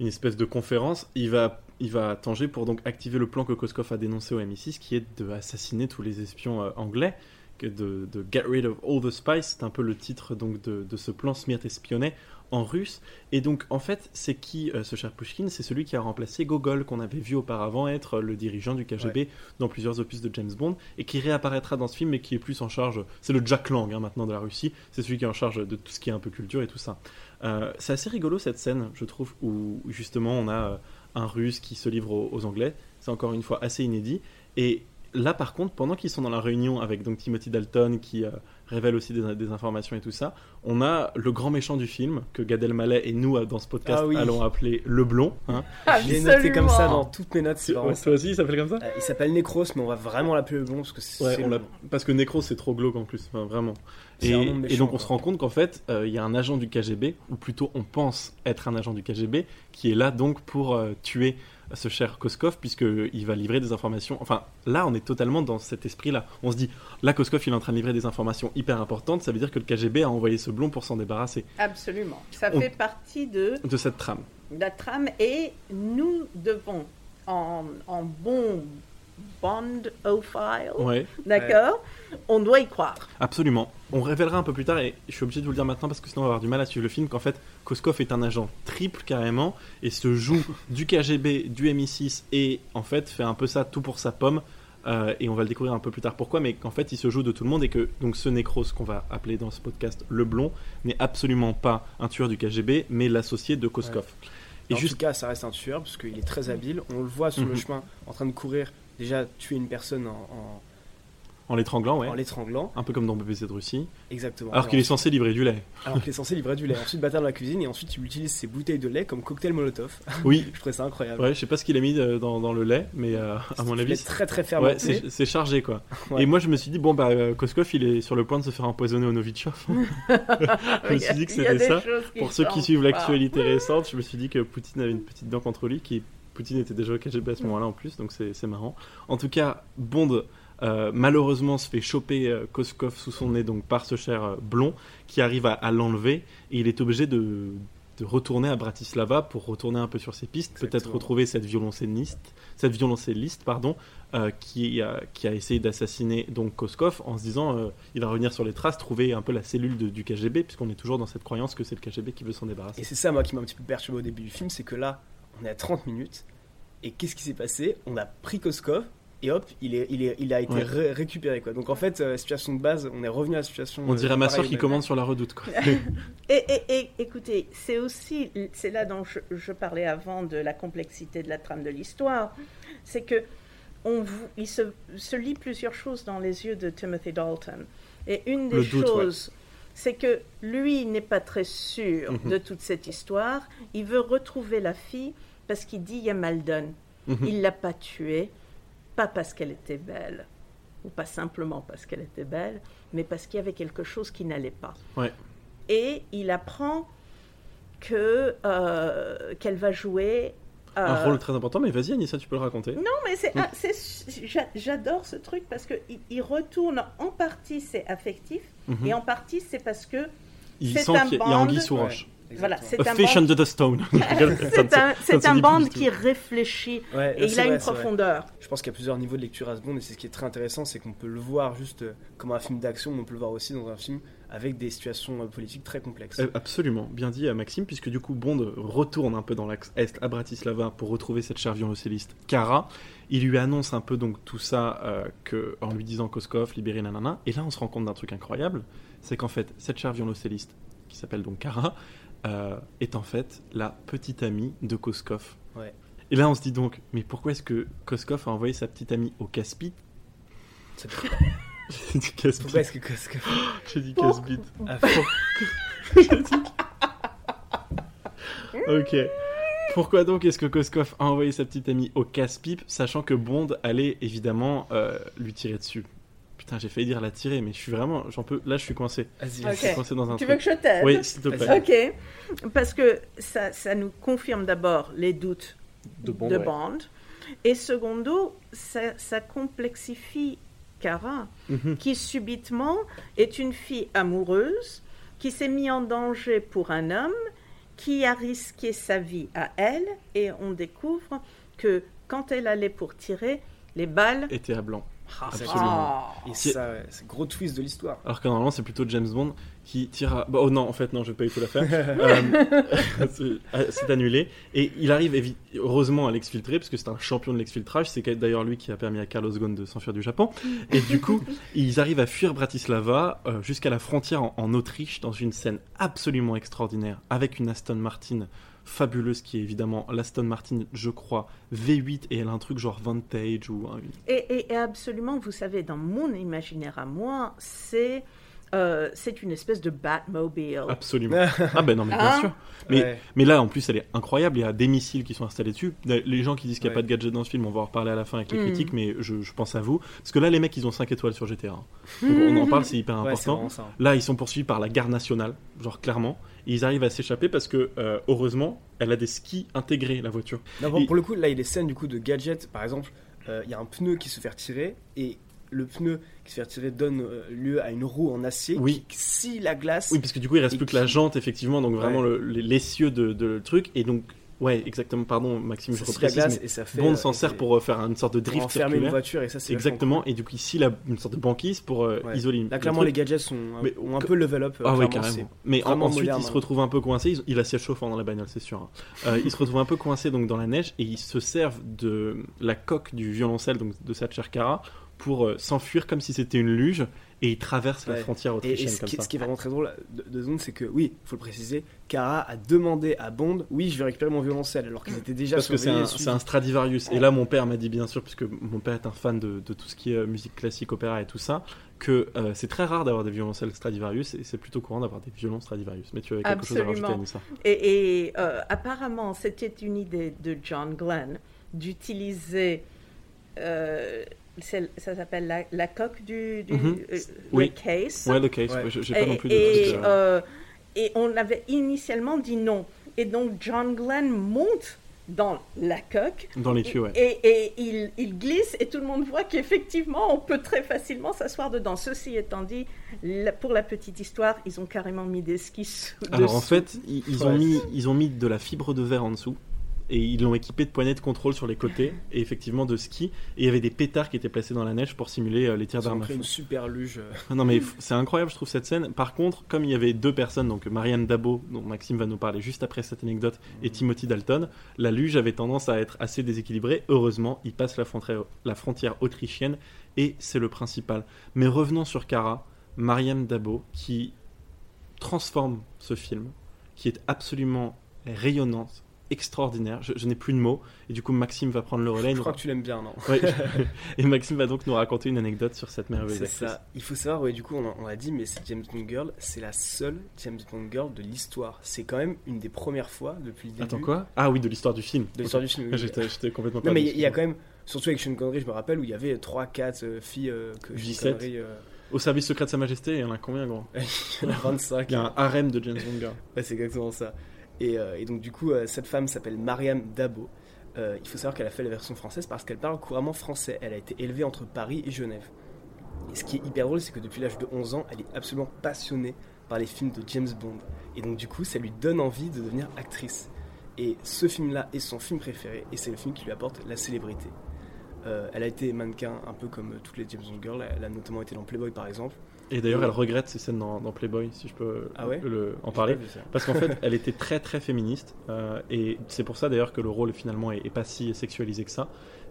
une espèce de conférence. Il va, il va à Tanger pour donc activer le plan que Koskov a dénoncé au MI6, qui est de assassiner tous les espions euh, anglais, de, get rid of all the spies. C'est un peu le titre donc de, ce plan Smirt espionné en russe. Et donc, en fait, c'est qui euh, ce cher Pushkin C'est celui qui a remplacé Gogol, qu'on avait vu auparavant être le dirigeant du KGB dans plusieurs opus de James Bond, et qui réapparaîtra dans ce film, mais qui est plus en charge. C'est le Jack Lang hein, maintenant de la Russie. C'est celui qui est en charge de tout ce qui est un peu culture et tout ça. Euh, c'est assez rigolo cette scène, je trouve, où justement on a euh, un Russe qui se livre aux, aux Anglais. C'est encore une fois assez inédit. Et là, par contre, pendant qu'ils sont dans la réunion avec donc Timothy Dalton qui euh, révèle aussi des, des informations et tout ça, on a le grand méchant du film que Gad Elmaleh et nous dans ce podcast Ah oui. allons appeler le blond. hein. Je l'ai noté comme ça dans toutes mes notes. toi aussi, il s'appelle comme ça Euh, Il s'appelle Necros, mais on va vraiment l'appeler le blond parce que c'est Ouais, on parce que Necro c'est trop glauque en plus, enfin, vraiment. Et, donc on quoi. se rend compte qu'en fait, euh, il y a un agent du KGB, ou plutôt on pense être un agent du KGB, qui est là donc pour euh, tuer ce cher Koskov, puisqu'il va livrer des informations. Enfin, là, on est totalement dans cet esprit-là. On se dit, là, Koskov, il est en train de livrer des informations hyper importantes, ça veut dire que le KGB a envoyé ce blond pour s'en débarrasser Absolument. Ça On- fait partie de de cette trame. la trame et nous devons, en, en bon Bond file, Ouais, d'accord, on doit y croire. absolument. On révélera un peu plus tard, et je suis obligé de vous le dire maintenant parce que sinon on va avoir du mal à suivre le film, qu'en fait, Koskov est un agent triple carrément, et se joue du KGB, du MI6, et en fait fait un peu ça tout pour sa pomme. euh, et on va le découvrir un peu plus tard pourquoi, mais qu'en fait il se joue de tout le monde et que donc ce Necros qu'on va appeler dans ce podcast le blond n'est absolument pas un tueur du KGB, mais l'associé de Koskov. Et en juste tout cas, ça reste un tueur parce qu'il est très habile. On le voit sur le Mhm. chemin en train de courir, déjà tuer une personne en, en- en l'étranglant, ouais, en l'étranglant. un peu comme dans BBC de Russie, Exactement. alors qu'il est censé livrer du lait. alors qu'il est censé livrer du lait. Ensuite, bataille dans la cuisine et ensuite, il utilise ses bouteilles de lait comme cocktail Molotov. Oui, Je trouvais ça incroyable. ouais, je sais pas ce qu'il a mis euh, dans, dans le lait, mais euh, à mon avis, c'est- très très Ouais, fermenté. c'est chargé quoi. Ouais. Et moi je me suis dit, bon bah euh, Koskov il est sur le point de se faire empoisonner au Novichov. je me suis dit que c'était ça. Pour ceux qui suivent l'actualité récente, je me suis dit que Poutine avait une petite dent contre lui, qui Poutine était déjà au KGB à ce moment-là en plus, donc c'est marrant. En tout cas, Bond euh, malheureusement se fait choper euh, Koskov sous son nez donc par ce cher euh, blond qui arrive à, à l'enlever et il est obligé de, de retourner à Bratislava pour retourner un peu sur ses pistes, peut-être retrouver cette violoncelliste, cette violoncelliste pardon, qui, a, qui a essayé d'assassiner donc Koskov en se disant il va revenir sur les traces, trouver un peu la cellule de- du KGB puisqu'on est toujours dans cette croyance que c'est le KGB qui veut s'en débarrasser. Et c'est ça, moi, qui m'a un petit peu perturbé au début du film, c'est que là, on est à 30 minutes, et qu'est-ce qui s'est passé? On a pris Koskov, et hop, il, est, il, est, il a été Ouais. ré- récupéré, quoi. Donc en fait, euh, situation de base, on est revenu à la situation. On euh, dirait ma pareil, soeur qui commande sur la redoute quoi. Et, et- et écoutez, c'est aussi, c'est là dont je, je parlais avant de la complexité de la trame de l'histoire, c'est que on, vous- il se, se lit plusieurs choses dans les yeux de Timothy Dalton. Et une des Le doute, choses, c'est que lui n'est pas très sûr Mhm. de toute cette histoire. Il veut retrouver la fille parce qu'il dit il y a Maldon. Mhm. Il l'a pas tuée, pas parce qu'elle était belle, ou pas simplement parce qu'elle était belle, mais parce qu'il y avait quelque chose qui n'allait pas. Ouais. Et il apprend que euh, qu'elle va jouer. euh, Un rôle très important, mais vas-y Anissa, tu peux le raconter. non, mais c'est, Mm. ah, j'adore ce truc parce que il, il retourne en partie c'est affectif Mhm. et en partie c'est parce que Il c'est sent un qu'il y a- il y a anguille sous Ouais, roche. Voilà c'est A un fish band, under the stone. c'est un, c'est un band qui réfléchit Ouais, et il a vrai, une profondeur. Je pense qu'il y a plusieurs niveaux de lecture à ce Bond, et c'est ce qui est très intéressant, c'est qu'on peut le voir juste euh, comme un film d'action, mais on peut le voir aussi dans un film avec des situations euh, politiques très complexes. Euh, Absolument, bien dit à Maxime, puisque du coup Bond retourne un peu dans l'axe est à Bratislava pour retrouver cette chère violoncelliste Kara. Il lui annonce un peu donc tout ça euh, que, en lui disant Koskov, libéré nanana. Et là on se rend compte d'un truc incroyable, c'est qu'en fait cette chère violoncelliste, qui s'appelle donc Kara, euh, est en fait la petite amie de Koskov. Ouais. Et là on se dit donc, mais pourquoi est-ce que Koskov a envoyé sa petite amie au C'est- J'ai dit casse-pipe. Pourquoi est-ce que Koskov J'ai dit casse-bite. a Ok. Pourquoi donc est-ce que Koskov a envoyé sa petite amie au casse-pipe, sachant que Bond allait évidemment euh, lui tirer dessus? Putain, j'ai failli dire la tirer, mais je suis vraiment. J'en peux. Là, je suis coincé. Vas-y. Je suis coincé dans un Tu truc. veux que je t'aide Oui, s'il te plaît. Ok, parce que ça, ça nous confirme d'abord les doutes De Bond. de ouais. Bond, et secondo, ça, ça complexifie Cara, Mhm. qui subitement est une fille amoureuse, qui s'est mise en danger pour un homme, qui a risqué sa vie à elle, et on découvre que quand elle allait pour tirer, les balles... Était à blanc. Ah, c'est Absolument. Ah. Et ça, ouais, c'est gros twist de l'histoire. Alors que normalement, c'est plutôt James Bond qui tire à... bah, oh non, en fait, non, je vais pas du tout la faire. Euh, c'est ah, c'est annulé. Et il arrive évi- heureusement à l'exfiltrer, parce que c'est un champion de l'exfiltrage. C'est d'ailleurs lui qui a permis à Carlos Ghosn de s'enfuir du Japon. Et du coup, ils arrivent à fuir Bratislava euh, jusqu'à la frontière en, en Autriche, dans une scène absolument extraordinaire, avec une Aston Martin fabuleuse, qui est évidemment l'Aston Martin, je crois, V8, et elle a un truc genre vintage ou un- Et, et- et absolument, vous savez, dans mon imaginaire à moi, c'est euh, c'est une espèce de Batmobile. Absolument. Ah ben non, mais bien Hein sûr. Mais, Ouais. mais là, en plus, elle est incroyable. Il y a des missiles qui sont installés dessus. Les gens qui disent qu'il n'y a Ouais. pas de gadget dans ce film, on va en reparler à la fin avec les Mm. critiques, mais je, je pense à vous. Parce que là, les mecs, ils ont 5 étoiles sur GTA. hein. Donc on en parle, c'est hyper Ouais, important. vraiment. Là, ils sont poursuivis par la garde nationale, genre clairement. Et ils arrivent à s'échapper parce que, euh, heureusement, elle a des skis intégrés, la voiture. Non, pour, Et- pour le coup, là, il y a des scènes du coup de gadgets. Par exemple, euh, il y a un pneu qui se fait retirer et le pneu qui se fait retirer donne euh, lieu à une roue en acier Oui. qui scie la glace. Oui, parce que du coup, il reste plus que la jante, effectivement. Donc vraiment, Ouais. le- les- l'essieu de, de le truc. Et donc, ouais, exactement, pardon, Maxime, je ça la reprécise. glace mais et ça fait. Bond euh, s'en sert pour euh, faire une sorte de pour drift enfermer une circulaire. voiture et ça c'est Exactement, et du coup ici la, une sorte de banquise pour euh, Ouais. isoler. Là clairement les gadgets sont, Mais- ont un peu level up. euh, Ah oui, clairement, carrément. Mais ensuite, moderne, il se hein. retrouve un peu coincé. Il, il a siège chauffant dans la bagnole, c'est sûr. hein. Euh, il se retrouve un peu coincé donc dans la neige et ils se servent de la coque du violoncelle donc de Satcher Kara pour euh, s'enfuir comme si c'était une luge et ils traversent la frontière Et, et autrichienne ce, comme qui, ça. ce qui est vraiment très drôle de, de Zone, c'est que oui, faut le préciser, Kara a demandé à Bond, oui, je vais récupérer mon violoncelle, alors qu'ils étaient déjà Parce que c'est un, et suivis. c'est un Stradivarius. Et là, mon père m'a dit, bien sûr, puisque mon père est un fan de, de tout ce qui est euh, musique classique, opéra et tout ça, que euh, c'est très rare d'avoir des violoncelles Stradivarius et c'est plutôt courant d'avoir des violons Stradivarius. Mais tu avais quelque chose à rajouter, Absolument. Anissa Et, et, euh, apparemment, c'était une idée de John Glenn d'utiliser. euh, ça s'appelle la, la coque du, du euh, Oui. le case. Ouais, le case, Ouais. j'ai pas non plus de et, petite, euh, euh, et on avait initialement dit non. Et donc John Glenn monte dans la coque Dans les tuyaux, ouais. et, et il, il glisse et tout le monde voit qu'effectivement on peut très facilement s'asseoir dedans. Ceci étant dit, la- pour la petite histoire, ils ont carrément mis des skis Alors en fait, ils, ils ont Ouais. mis, ils ont mis de la fibre de verre en dessous et ils l'ont équipé de poignées de contrôle sur les côtés et effectivement de ski. Et il y avait des pétards qui étaient placés dans la neige pour simuler euh, les tirs d'armes une super luge. euh, Ah Non mais c'est incroyable je trouve cette scène. Par contre, comme il y avait deux personnes, donc Marianne Dabo, dont Maxime va nous parler juste après cette anecdote, et Timothy Dalton, la luge avait tendance à être assez déséquilibrée. Heureusement, il passe la frontière, la frontière autrichienne et c'est le principal. Mais revenons sur Cara, Marianne Dabo, qui transforme ce film, qui est absolument rayonnante, extraordinaire. Je, je n'ai plus de mots et du coup Maxime va prendre le relais. Je nous- crois que tu l'aimes bien, non Ouais, et Maxime va donc nous raconter une anecdote sur cette merveilleuse C'est ça. Il faut savoir, ouais, du coup, on, a- l'a dit, mais c'est James Bond Girl, c'est la seule James Bond Girl de l'histoire. C'est quand même une des premières fois depuis le début. Attends quoi? Ah oui, de l'histoire du film. De l'histoire du film. Oui. J'étais complètement Non, mais il y, a quand même, surtout avec Sean Connery, je me rappelle, où il y avait 3-4 filles euh, que Sean 17. Connery. euh, Au service secret de Sa Majesté, il y en a combien, gros? Il y en a 25. Il y a un harem de James Bond girl. Ouais, c'est exactement ça. Et, euh, et donc, du coup, euh, cette femme s'appelle Mariam Dabo. Euh, il faut savoir qu'elle a fait la version française parce qu'elle parle couramment français. Elle a été élevée entre Paris et Genève. Et ce qui est hyper drôle, c'est que depuis l'âge de 11 ans, elle est absolument passionnée par les films de James Bond. Et donc, du coup, ça lui donne envie de devenir actrice. Et ce film-là est son film préféré, et c'est le film qui lui apporte la célébrité. Elle a été mannequin un peu comme toutes les James Bond girls. Elle a notamment été dans Playboy, par exemple. Et d'ailleurs, elle regrette ces scènes dans, dans Playboy, si je peux Ah ouais le- en parler. Parce qu'en fait, elle était très très féministe. euh, et c'est pour ça d'ailleurs que le rôle finalement est, est pas si sexualisé que ça.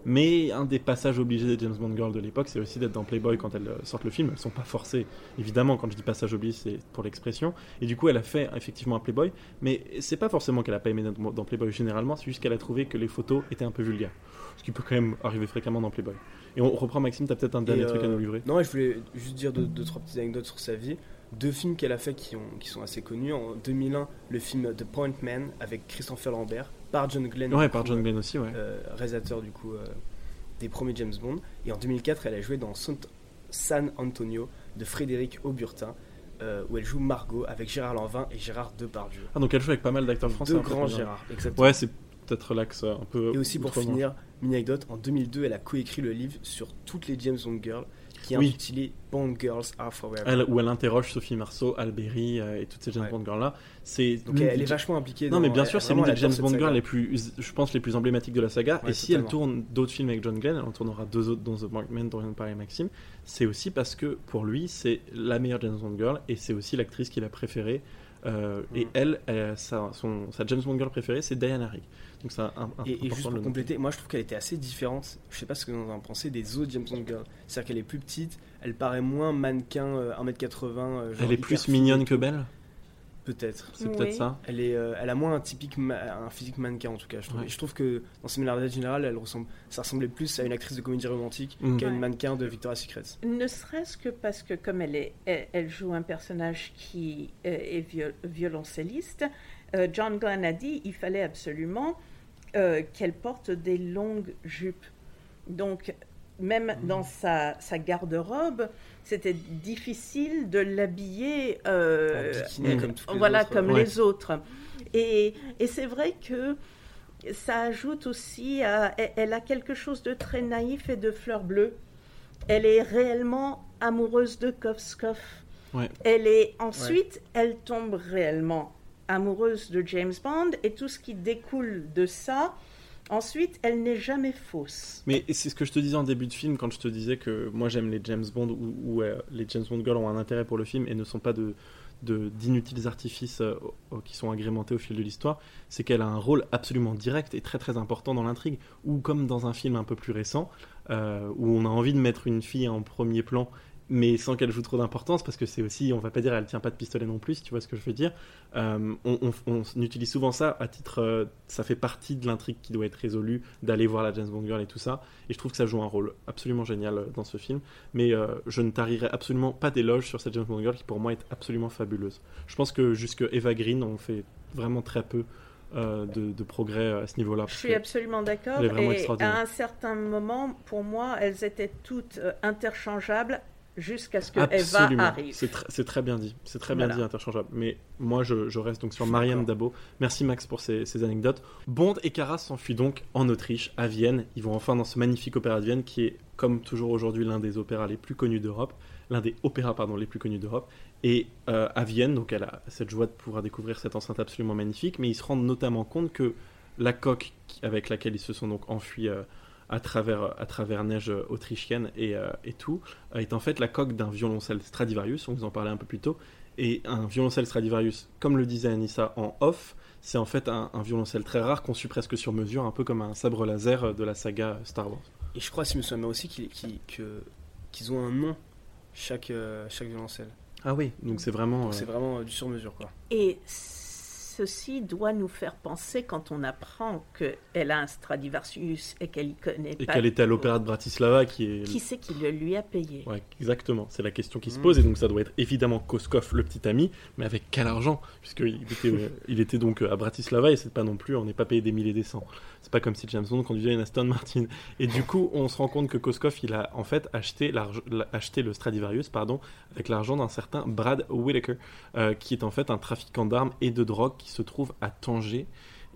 Mais un des passages obligés des James Bond Girls de l'époque, c'est aussi d'être dans Playboy quand elles euh, sortent le film. Elles sont pas forcées. Évidemment, quand je dis passage obligé, c'est pour l'expression. Et du coup, elle a fait effectivement un Playboy. Mais c'est pas forcément qu'elle a pas aimé dans, Playboy généralement, c'est juste qu'elle a trouvé que les photos étaient un peu vulgaires. Ce qui peut quand même arriver fréquemment dans Playboy. Et on reprend Maxime, t'as peut-être un dernier Et, truc à euh, nous livrer. Non, je voulais juste dire deux, deux, trois petites anecdotes sur sa vie. Deux films qu'elle a fait qui, ont, qui sont assez connus. En 2001, le film The Point Man avec Christopher Lambert par John Glenn. Ouais, par coup, John Glenn aussi, ouais. euh, réalisateur du coup euh, des premiers James Bond. Et en 2004, elle a joué dans San Antonio de Frédéric Auburtin, euh, où elle joue Margot avec Gérard Lanvin et Gérard Depardieu. Ah, donc elle joue avec pas mal d'acteurs français. Deux en fait, grands. Gérard, exactement. Ouais, c'est peut-être l'axe un peu. Et aussi pour finir, mini anecdote, en 2002, elle a coécrit le livre sur toutes les James Bond girls qui Oui. intitulé Bond Girls Are Forever. Elle, où elle interroge Sophie Marceau, Alberi euh, et toutes ces James Ouais. Bond girls là. C'est Donc elle est vachement impliquée. Non, dans- mais bien sûr, c'est l'une des James Bond girls les plus, je pense, les plus emblématiques de la saga. Ouais, et si elle tourne d'autres films avec John Glenn, elle en tournera deux autres, dont The Markman, dont parler Maxime. C'est aussi parce que pour lui, c'est la meilleure James Bond girl et c'est aussi l'actrice qu'il a préférée. Euh, Et Mm. elle, elle, sa, son, sa James Bond girl préférée, c'est Diana Rigg. Donc c'est un, un- Et, juste pour compléter, moi je trouve qu'elle était assez différente. Je sais pas ce que vous en pensez des autres James Bond girls. C'est-à-dire qu'elle est plus petite, elle paraît moins mannequin euh, 1m80. euh, genre Elle est plus fine mignonne que belle? Peut-être. C'est Oui. peut-être ça. Elle, est, euh, elle a moins un typique ma- un physique mannequin en tout cas. Je trouve, Ouais. Et je trouve que dans ses mélodrames générales, elle ressemble, ça ressemblait plus à une actrice de comédie romantique Mm. qu'à une Ouais. mannequin de Victoria's Secret. Ne serait-ce que parce que comme elle, est, elle, elle joue un personnage qui euh, est viol- violoncelliste, euh, John Glenn a dit il fallait absolument euh, qu'elle porte des longues jupes. Donc même dans sa, sa garde-robe, c'était difficile de l'habiller euh, En bikini, Mm. comme les voilà, autres. comme Ouais. les autres. Et, et c'est vrai que ça ajoute aussi à. Elle, a quelque chose de très naïf et de fleur bleue. Elle est réellement amoureuse de Kovskov. Ouais. Elle est ensuite, elle tombe réellement amoureuse de James Bond et tout ce qui découle de ça. Ensuite, elle n'est jamais fausse. Mais c'est ce que je te disais en début de film quand je te disais que moi j'aime les James Bond où, euh, les James Bond girls ont un intérêt pour le film et ne sont pas de d'inutiles artifices euh, qui sont agrémentés au fil de l'histoire, c'est qu'elle a un rôle absolument direct et très très important dans l'intrigue. Ou comme dans un film un peu plus récent, euh, où on a envie de mettre une fille en premier plan, mais sans qu'elle joue trop d'importance, parce que c'est aussi, on va pas dire elle tient pas de pistolet non plus, si tu vois ce que je veux dire. Euh, on, on- on utilise souvent ça à titre, euh, ça fait partie de l'intrigue qui doit être résolue, d'aller voir la James Bond girl et tout ça. Et je trouve que ça joue un rôle absolument génial euh, dans ce film. Mais euh, je ne tarirai absolument pas d'éloge sur cette James Bond girl qui pour moi est absolument fabuleuse. Je pense que jusque Eva Green, on fait vraiment très peu euh, de, de progrès à ce niveau-là. Je suis absolument d'accord. Et à un certain moment, pour moi, elles étaient toutes interchangeables jusqu'à ce que Eva Absolument. arrive. C'est tr- c'est très bien dit. C'est très bien Voilà. dit, interchangeable. Mais moi, je, je reste donc sur Marianne. Dabo. Merci Max pour ces, ces anecdotes. Bond et Caras s'enfuient donc en Autriche, à Vienne. Ils vont enfin dans ce magnifique opéra de Vienne qui est, comme toujours aujourd'hui, l'un des opéras les plus connus d'Europe. L'un des opéras, pardon, les plus connus d'Europe. Et euh, à Vienne, donc elle a cette joie de pouvoir découvrir cette enceinte absolument magnifique. Mais ils se rendent notamment compte que la coque avec laquelle ils se sont donc enfuis euh, à travers, à travers neige autrichienne et, euh, et tout, euh, est en fait la coque d'un violoncelle Stradivarius, on vous en parlait un peu plus tôt, et un violoncelle Stradivarius, comme le disait Anissa en off, c'est en fait un, un violoncelle très rare conçu presque sur mesure, un peu comme un sabre laser de la saga Star Wars. Et je crois, si je me souviens bien aussi, qu'ils qu'ils ont un nom, chaque, euh, chaque violoncelle. Ah oui, donc c'est vraiment... Euh, C'est vraiment du sur-mesure, quoi. Et ceci doit nous faire penser quand on apprend qu'elle a un Stradivarius et qu'elle y connaît et pas. qu'elle était à l'opéra de Bratislava, qui est... Qui c'est qui le lui a payé? Ouais, exactement. C'est la question qui se Mm. pose. Et donc, ça doit être évidemment Koskov, le petit ami, mais avec quel argent? Puisqu'il était, euh, il était donc euh, à Bratislava et c'est pas non plus, on n'est pas payé des milliers et des cents. C'est pas comme si James Bond conduisait une Aston Martin. Et du coup, on se rend compte que Koskov, il a en fait acheté, acheté le Stradivarius pardon, avec l'argent d'un certain Brad Whitaker, euh, qui est en fait un trafiquant d'armes et de drogue qui se trouve à Tanger.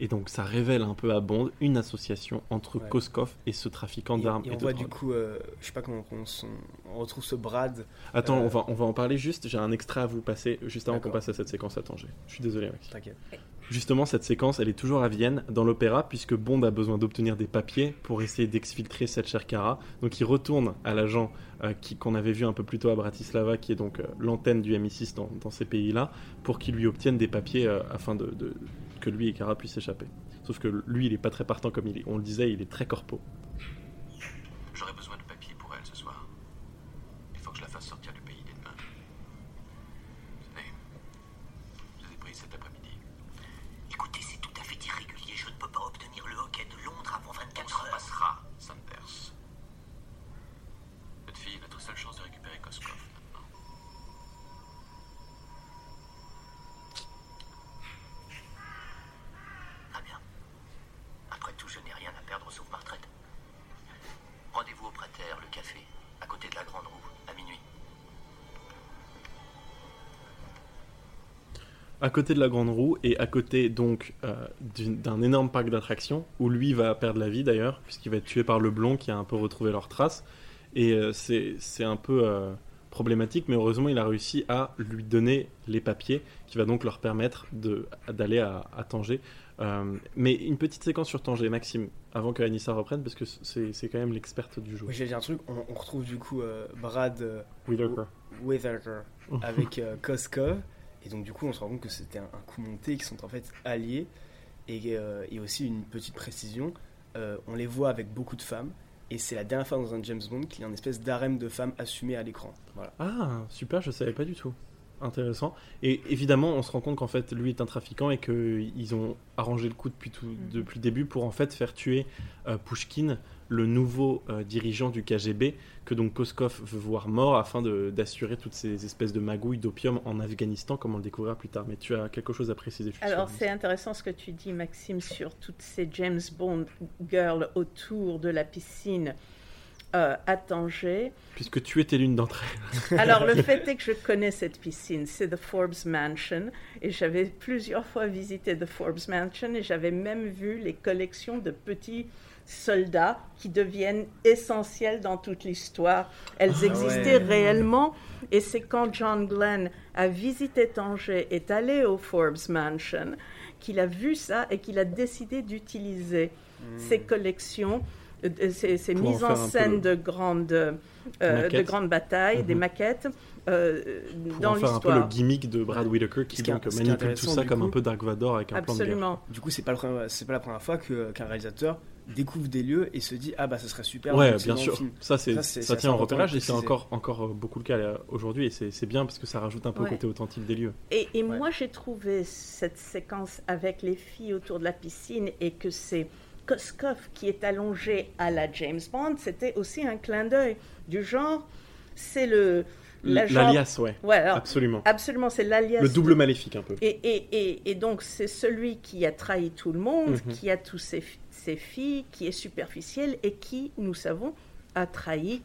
Et donc, ça révèle un peu à Bond une association entre Ouais. Koskov et ce trafiquant d'armes et et, on de voit drogue. du coup, euh, je sais pas comment on, on- on retrouve ce Brad. Attends, Euh, on, va, on va en parler juste. J'ai un extrait à vous passer juste avant qu'on passe à cette séquence à Tanger. Je suis désolé, Max. T'inquiète. Justement, cette séquence, elle est toujours à Vienne, dans l'opéra, puisque Bond a besoin d'obtenir des papiers pour essayer d'exfiltrer cette chère Cara. Donc il retourne à l'agent euh, qu'on avait vu un peu plus tôt à Bratislava, qui est donc euh, l'antenne du MI6 dans, ces pays-là, pour qu'il lui obtienne des papiers euh, afin que lui et Cara puissent s'échapper. Sauf que lui, il est pas très partant comme il est. On le disait, il est très corpo. J'aurais besoin de papier pour elle ce soir. Il faut que je la fasse sortir du pays dès demain. Vous savez, je les ai prises cet après-midi. Écoutez, c'est tout à fait irrégulier. Je ne peux pas obtenir le hockey de Londres avant On 24 s'en heures. passera, Sanders. Votre fille est notre seule chance de récupérer Koskov maintenant. Très bien. Après tout, je n'ai rien à perdre sauf ma retraite. Rendez-vous au prêteur, le café, à côté de la Grande Roue, à minuit. à côté de la Grande Roue et à côté donc euh, d'un énorme parc d'attractions où lui va perdre la vie d'ailleurs puisqu'il va être tué par le blond qui a un peu retrouvé leurs traces Et euh, c'est un peu euh, problématique, mais heureusement, il a réussi à lui donner les papiers qui va donc leur permettre d'aller à, à Tanger. Euh, mais une petite séquence sur Tanger, Maxime, avant que Anissa reprenne, parce que c'est quand même l'experte du jeu. Oui, j'ai dit un truc, on, on retrouve du coup Brad. Whittaker avec Koskov. Et donc, du coup, on se rend compte que c'était un, un coup monté, qui sont en fait alliés. Et, euh, et aussi, une petite précision euh, on les voit avec beaucoup de femmes. Et c'est la dernière fois dans un James Bond qu'il y a une espèce d'harem de femmes assumé à l'écran. Voilà. Ah, super, je savais pas du tout. Intéressant. Et évidemment, on se rend compte qu'en fait, lui est un trafiquant et qu'ils ont arrangé le coup depuis, tout, depuis le début pour en fait faire tuer euh, Pushkin, le nouveau euh, dirigeant du KGB, que donc Koskov veut voir mort afin d'assurer toutes ces espèces de magouilles d'opium en Afghanistan, comme on le découvrira plus tard. Mais tu as quelque chose à préciser Alors c'est intéressant ce que tu dis, Maxime, sur toutes ces James Bond girls autour de la piscine euh, à Tanger. Puisque tu étais l'une d'entre elles. Alors le fait est que je connais cette piscine, c'est The Forbes Mansion, et j'avais plusieurs fois visité The Forbes Mansion, et j'avais même vu les collections de petits soldats qui deviennent essentiels dans toute l'histoire. Elles Ah existaient ouais. réellement, et c'est quand John Glenn a visité Tanger, est allé au Forbes Mansion, qu'il a vu ça et qu'il a décidé d'utiliser ces collections, ces, ces en mises en scène de grandes, euh, de Maquettes. grandes batailles, des Mhm. maquettes euh, Pour dans en faire un peu le gimmick de Brad Whittaker qui donc manipule tout ça comme coup- un peu Dark Vador avec un plan de guerre. Absolument. Du coup, c'est pas, le pas la première fois que- qu'un réalisateur découvre des lieux et se dit Ah bah, ça serait super. Ouais, bien sûr. film. Ça, c'est, Ça, tient en repérage de et c'est encore, encore euh, beaucoup le cas euh, aujourd'hui et c'est, c'est bien parce que ça rajoute un peu Ouais. le côté authentique des lieux. Et, et moi, j'ai trouvé cette séquence avec les filles autour de la piscine et que c'est Koskov qui est allongé à la James Bond, c'était aussi un clin d'œil du genre, c'est le L'alias, ouais. Ouais, alors, Absolument. absolument, c'est l'alias. Le double maléfique un peu. Et, et, et, et donc, c'est celui qui a trahi tout le monde, Mhm. qui a tous ses, ses filles, qui est superficiel et qui, nous savons, a trahi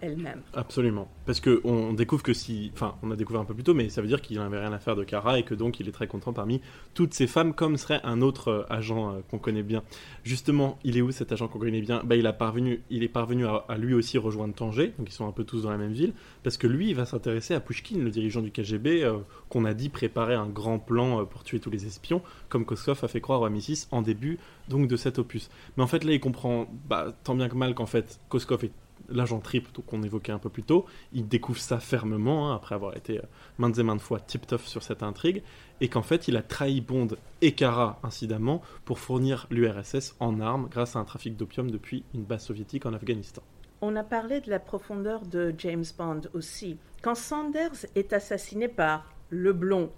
Elle-même. Absolument. Parce que on découvre que si. Enfin, on a découvert un peu plus tôt, mais ça veut dire qu'il n'avait rien à faire de Kara et que donc il est très content parmi toutes ces femmes, comme serait un autre euh, agent euh, qu'on connaît bien. Justement, il est où cet agent qu'on connaît bien? Bah, il, a parvenu, il est parvenu à, lui aussi rejoindre Tanger, donc ils sont un peu tous dans la même ville, parce que lui, il va s'intéresser à Pushkin, le dirigeant du KGB, euh, qu'on a dit préparer un grand plan pour tuer tous les espions, comme Koskov a fait croire à M6 en début donc de cet opus. Mais en fait, là, il comprend bah, tant bien que mal qu'en fait, Koskov est l'agent donc qu'on évoquait un peu plus tôt, il découvre ça fermement, hein, après avoir été euh, maintes et maintes fois tip-toff sur cette intrigue, et qu'en fait il a trahi Bond et Kara incidemment pour fournir l'URSS en armes grâce à un trafic d'opium depuis une base soviétique en Afghanistan. On a parlé de la profondeur de James Bond aussi. Quand Sanders est assassiné par le blond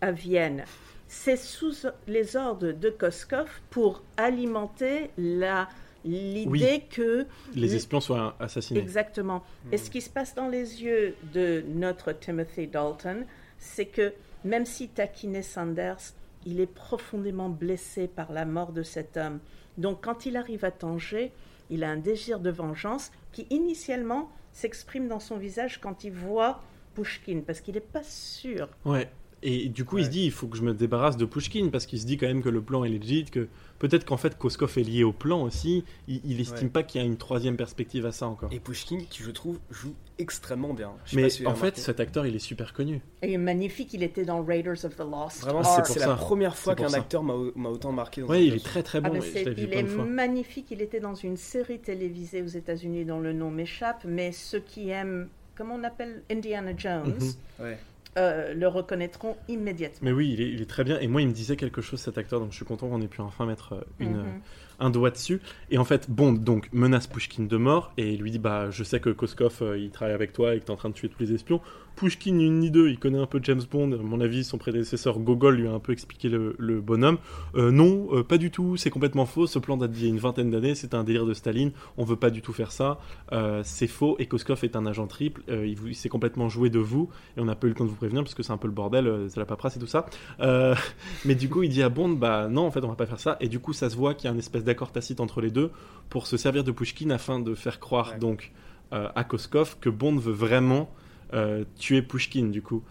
à Vienne, c'est sous les ordres de Koskov pour alimenter la l'idée Oui. que Les espions soient assassinés. Exactement. Et ce qui se passe dans les yeux de notre Timothy Dalton, c'est que même si taquinait Sanders, il est profondément blessé par la mort de cet homme. Donc quand il arrive à Tanger, il a un désir de vengeance qui initialement s'exprime dans son visage quand il voit Pushkin, parce qu'il n'est pas sûr. Ouais. Et du coup, il se dit, il faut que je me débarrasse de Pushkin, parce qu'il se dit quand même que le plan est legit, que peut-être qu'en fait Koskov est lié au plan aussi. Il, il estime Ouais. pas qu'il y a une troisième perspective à ça encore. Et Pushkin, qui je trouve joue extrêmement bien. Mais pas si vous en fait, cet acteur, il est super connu. Et magnifique, il était dans Raiders of the Lost Vraiment, Ah, c'est la ça. première fois qu'un ça. acteur m'a m'a autant marqué. Dans Ouais, une il est très très Ah, bon. je vu il est magnifique. Il était dans une série télévisée aux États-Unis dont le nom m'échappe, mais ceux qui aiment, comment on appelle Indiana Jones, Mhm. Ouais. Euh, le reconnaîtront immédiatement. Mais oui, il est, il est très bien. Et moi, il me disait quelque chose, cet acteur, donc je suis content qu'on ait pu enfin mettre euh, une, Mhm. Un doigt dessus. Et en fait, Bond donc menace Pushkin de mort et lui dit Bah, je sais que Koskov euh, il travaille avec toi et que t'es en train de tuer tous les espions. Pushkin, une ni deux, il connaît un peu James Bond. À mon avis, son prédécesseur Gogol lui a un peu expliqué le, bonhomme. Euh, non, euh, pas du tout, c'est complètement faux. Ce plan date d'il y a une vingtaine d'années, c'est un délire de Staline. On veut pas du tout faire ça. C'est faux. Et Koskov est un agent triple. Il, s'est complètement joué de vous et on n'a pas eu le temps de vous prévenir parce que c'est un peu le bordel, c'est la paperasse et tout ça. Mais du coup, il dit à Bond, bah non, en fait, on va pas faire ça. Et du coup, ça se voit qu'il y a une espèce d'accord tacite entre les deux pour se servir de Pushkin afin de faire croire Ouais. donc euh, à Koskov que Bond veut vraiment euh, tuer Pushkin, du coup.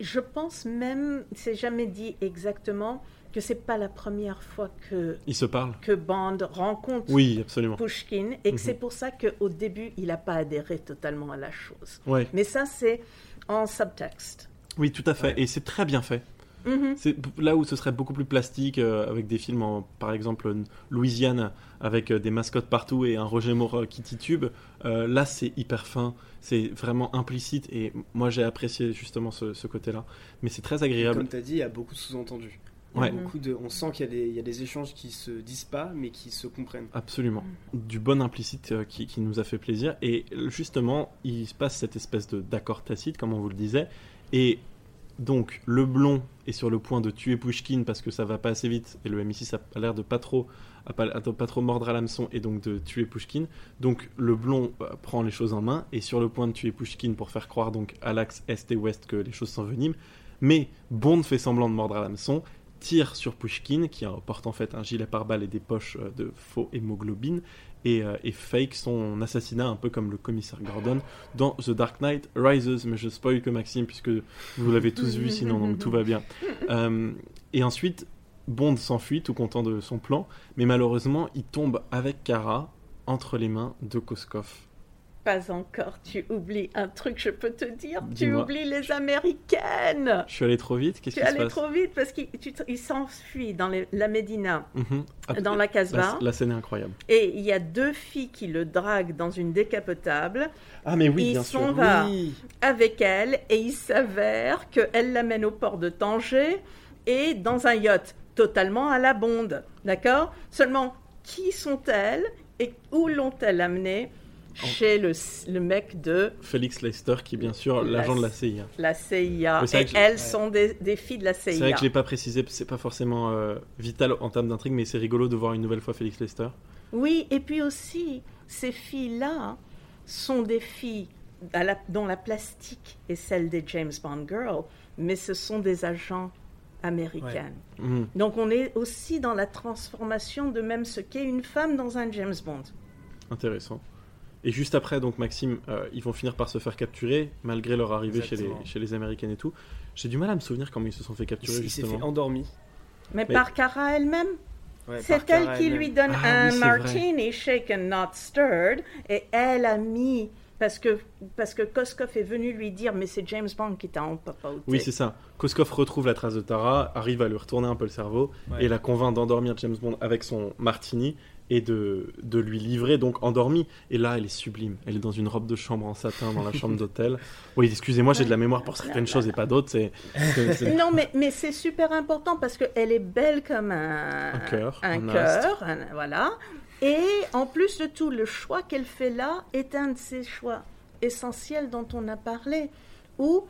Je pense même, c'est jamais dit exactement, que c'est pas la première fois que, Ils se parlent que Bond rencontre Oui, absolument. Pushkin et que Mhm. c'est pour ça qu'au début, il n'a pas adhéré totalement à la chose. Ouais. Mais ça, c'est en subtexte. Oui, tout à fait. Et c'est très bien fait. Mhm. C'est là où ce serait beaucoup plus plastique, euh, avec des films, en, par exemple, euh, Louisiane, avec euh, des mascottes partout et un Roger Moore qui titube. euh, là, c'est hyper fin, c'est vraiment implicite, et moi j'ai apprécié justement ce, ce côté-là. Mais c'est très agréable. Comme tu as dit, il y a beaucoup de sous-entendus. Ouais. beaucoup de, on sent qu'il y, a des- il y a des échanges qui se disent pas, mais qui se comprennent. Absolument. Du bon implicite euh, qui, qui nous a fait plaisir. Et justement, il se passe cette espèce de d'accord tacite, comme on vous le disait. Et donc, le blond est sur le point de tuer Pushkin parce que ça va pas assez vite. Et le M6 a l'air de pas trop, pas, trop mordre à l'hameçon et donc de tuer Pushkin. Donc, le blond euh, prend les choses en main et sur le point de tuer Pushkin pour faire croire donc à l'axe est et ouest que les choses s'enveniment. Mais Bond fait semblant de mordre à l'hameçon tire sur Pushkin, qui porte en fait un gilet pare-balles et des poches euh, de faux hémoglobine, et, euh, et fake son assassinat un peu comme le commissaire Gordon dans The Dark Knight Rises. Mais je spoil que Maxime, puisque vous l'avez tous vu sinon, donc tout va bien. Euh, et ensuite, Bond s'enfuit, tout content de son plan, mais malheureusement, il tombe avec Kara entre les mains de Koskov. Pas encore, tu oublies un truc, je peux te dire. Tu oublies les Américaines. Je suis allé trop vite, qu'est-ce Tu qui es se allé passe trop vite parce qu'il s'enfuit dans les- la Médina, Mhm. Ah, dans la Casbah. La, la scène est incroyable. Et il y a deux filles qui le draguent dans une décapotable. Ah mais oui, il bien s'en sûr. va Oui. avec elle et il s'avère qu'elle l'amène au port de Tanger et dans un yacht totalement à la bonde. D'accord? Seulement, qui sont-elles et où l'ont-elles amené Chez le, le mec de Félix Leicester, qui est bien sûr La- l'agent de la CIA. la CIA. C'est Et elles ouais. sont des, des filles de la C'est CIA. vrai que je l'ai pas précisé, c'est pas forcément euh, vital en termes d'intrigue, mais c'est rigolo de voir une nouvelle fois Félix Lester. Oui, et puis aussi, ces filles-là sont des filles à la- dont la plastique est celle des James Bond Girls, mais ce sont des agents américains. Mhm. Donc on est aussi dans la transformation de même ce qu'est une femme dans un James Bond. Intéressant. Et juste après, donc Maxime, euh, ils vont finir par se faire capturer, malgré leur arrivée chez les, chez les Américaines et tout. J'ai du mal à me souvenir comment ils se sont fait capturer, il s'est fait endormi. Mais, Mais- par Cara elle-même, Ouais, c'est elle qui lui donne Ah un oui, c'est vrai. martini shaken not stirred, et elle a mis parce que parce que Koskov est venu lui dire mais c'est James Bond qui t'a empapoté. Oui, c'est ça. Koskov retrouve la trace de Tara, arrive à lui retourner un peu le cerveau, Ouais. et la convainc d'endormir James Bond avec son martini, et de, de lui livrer, donc endormi. Et là, elle est sublime. Elle est dans une robe de chambre en satin dans la chambre d'hôtel. Oui, excusez-moi, j'ai de la mémoire pour certaines choses et pas d'autres. C'est, Non, mais, mais c'est super important parce qu'elle est belle comme un, Un cœur, Un un cœur, un- voilà. Et en plus de tout, le choix qu'elle fait là est un de ces choix essentiels dont on a parlé, où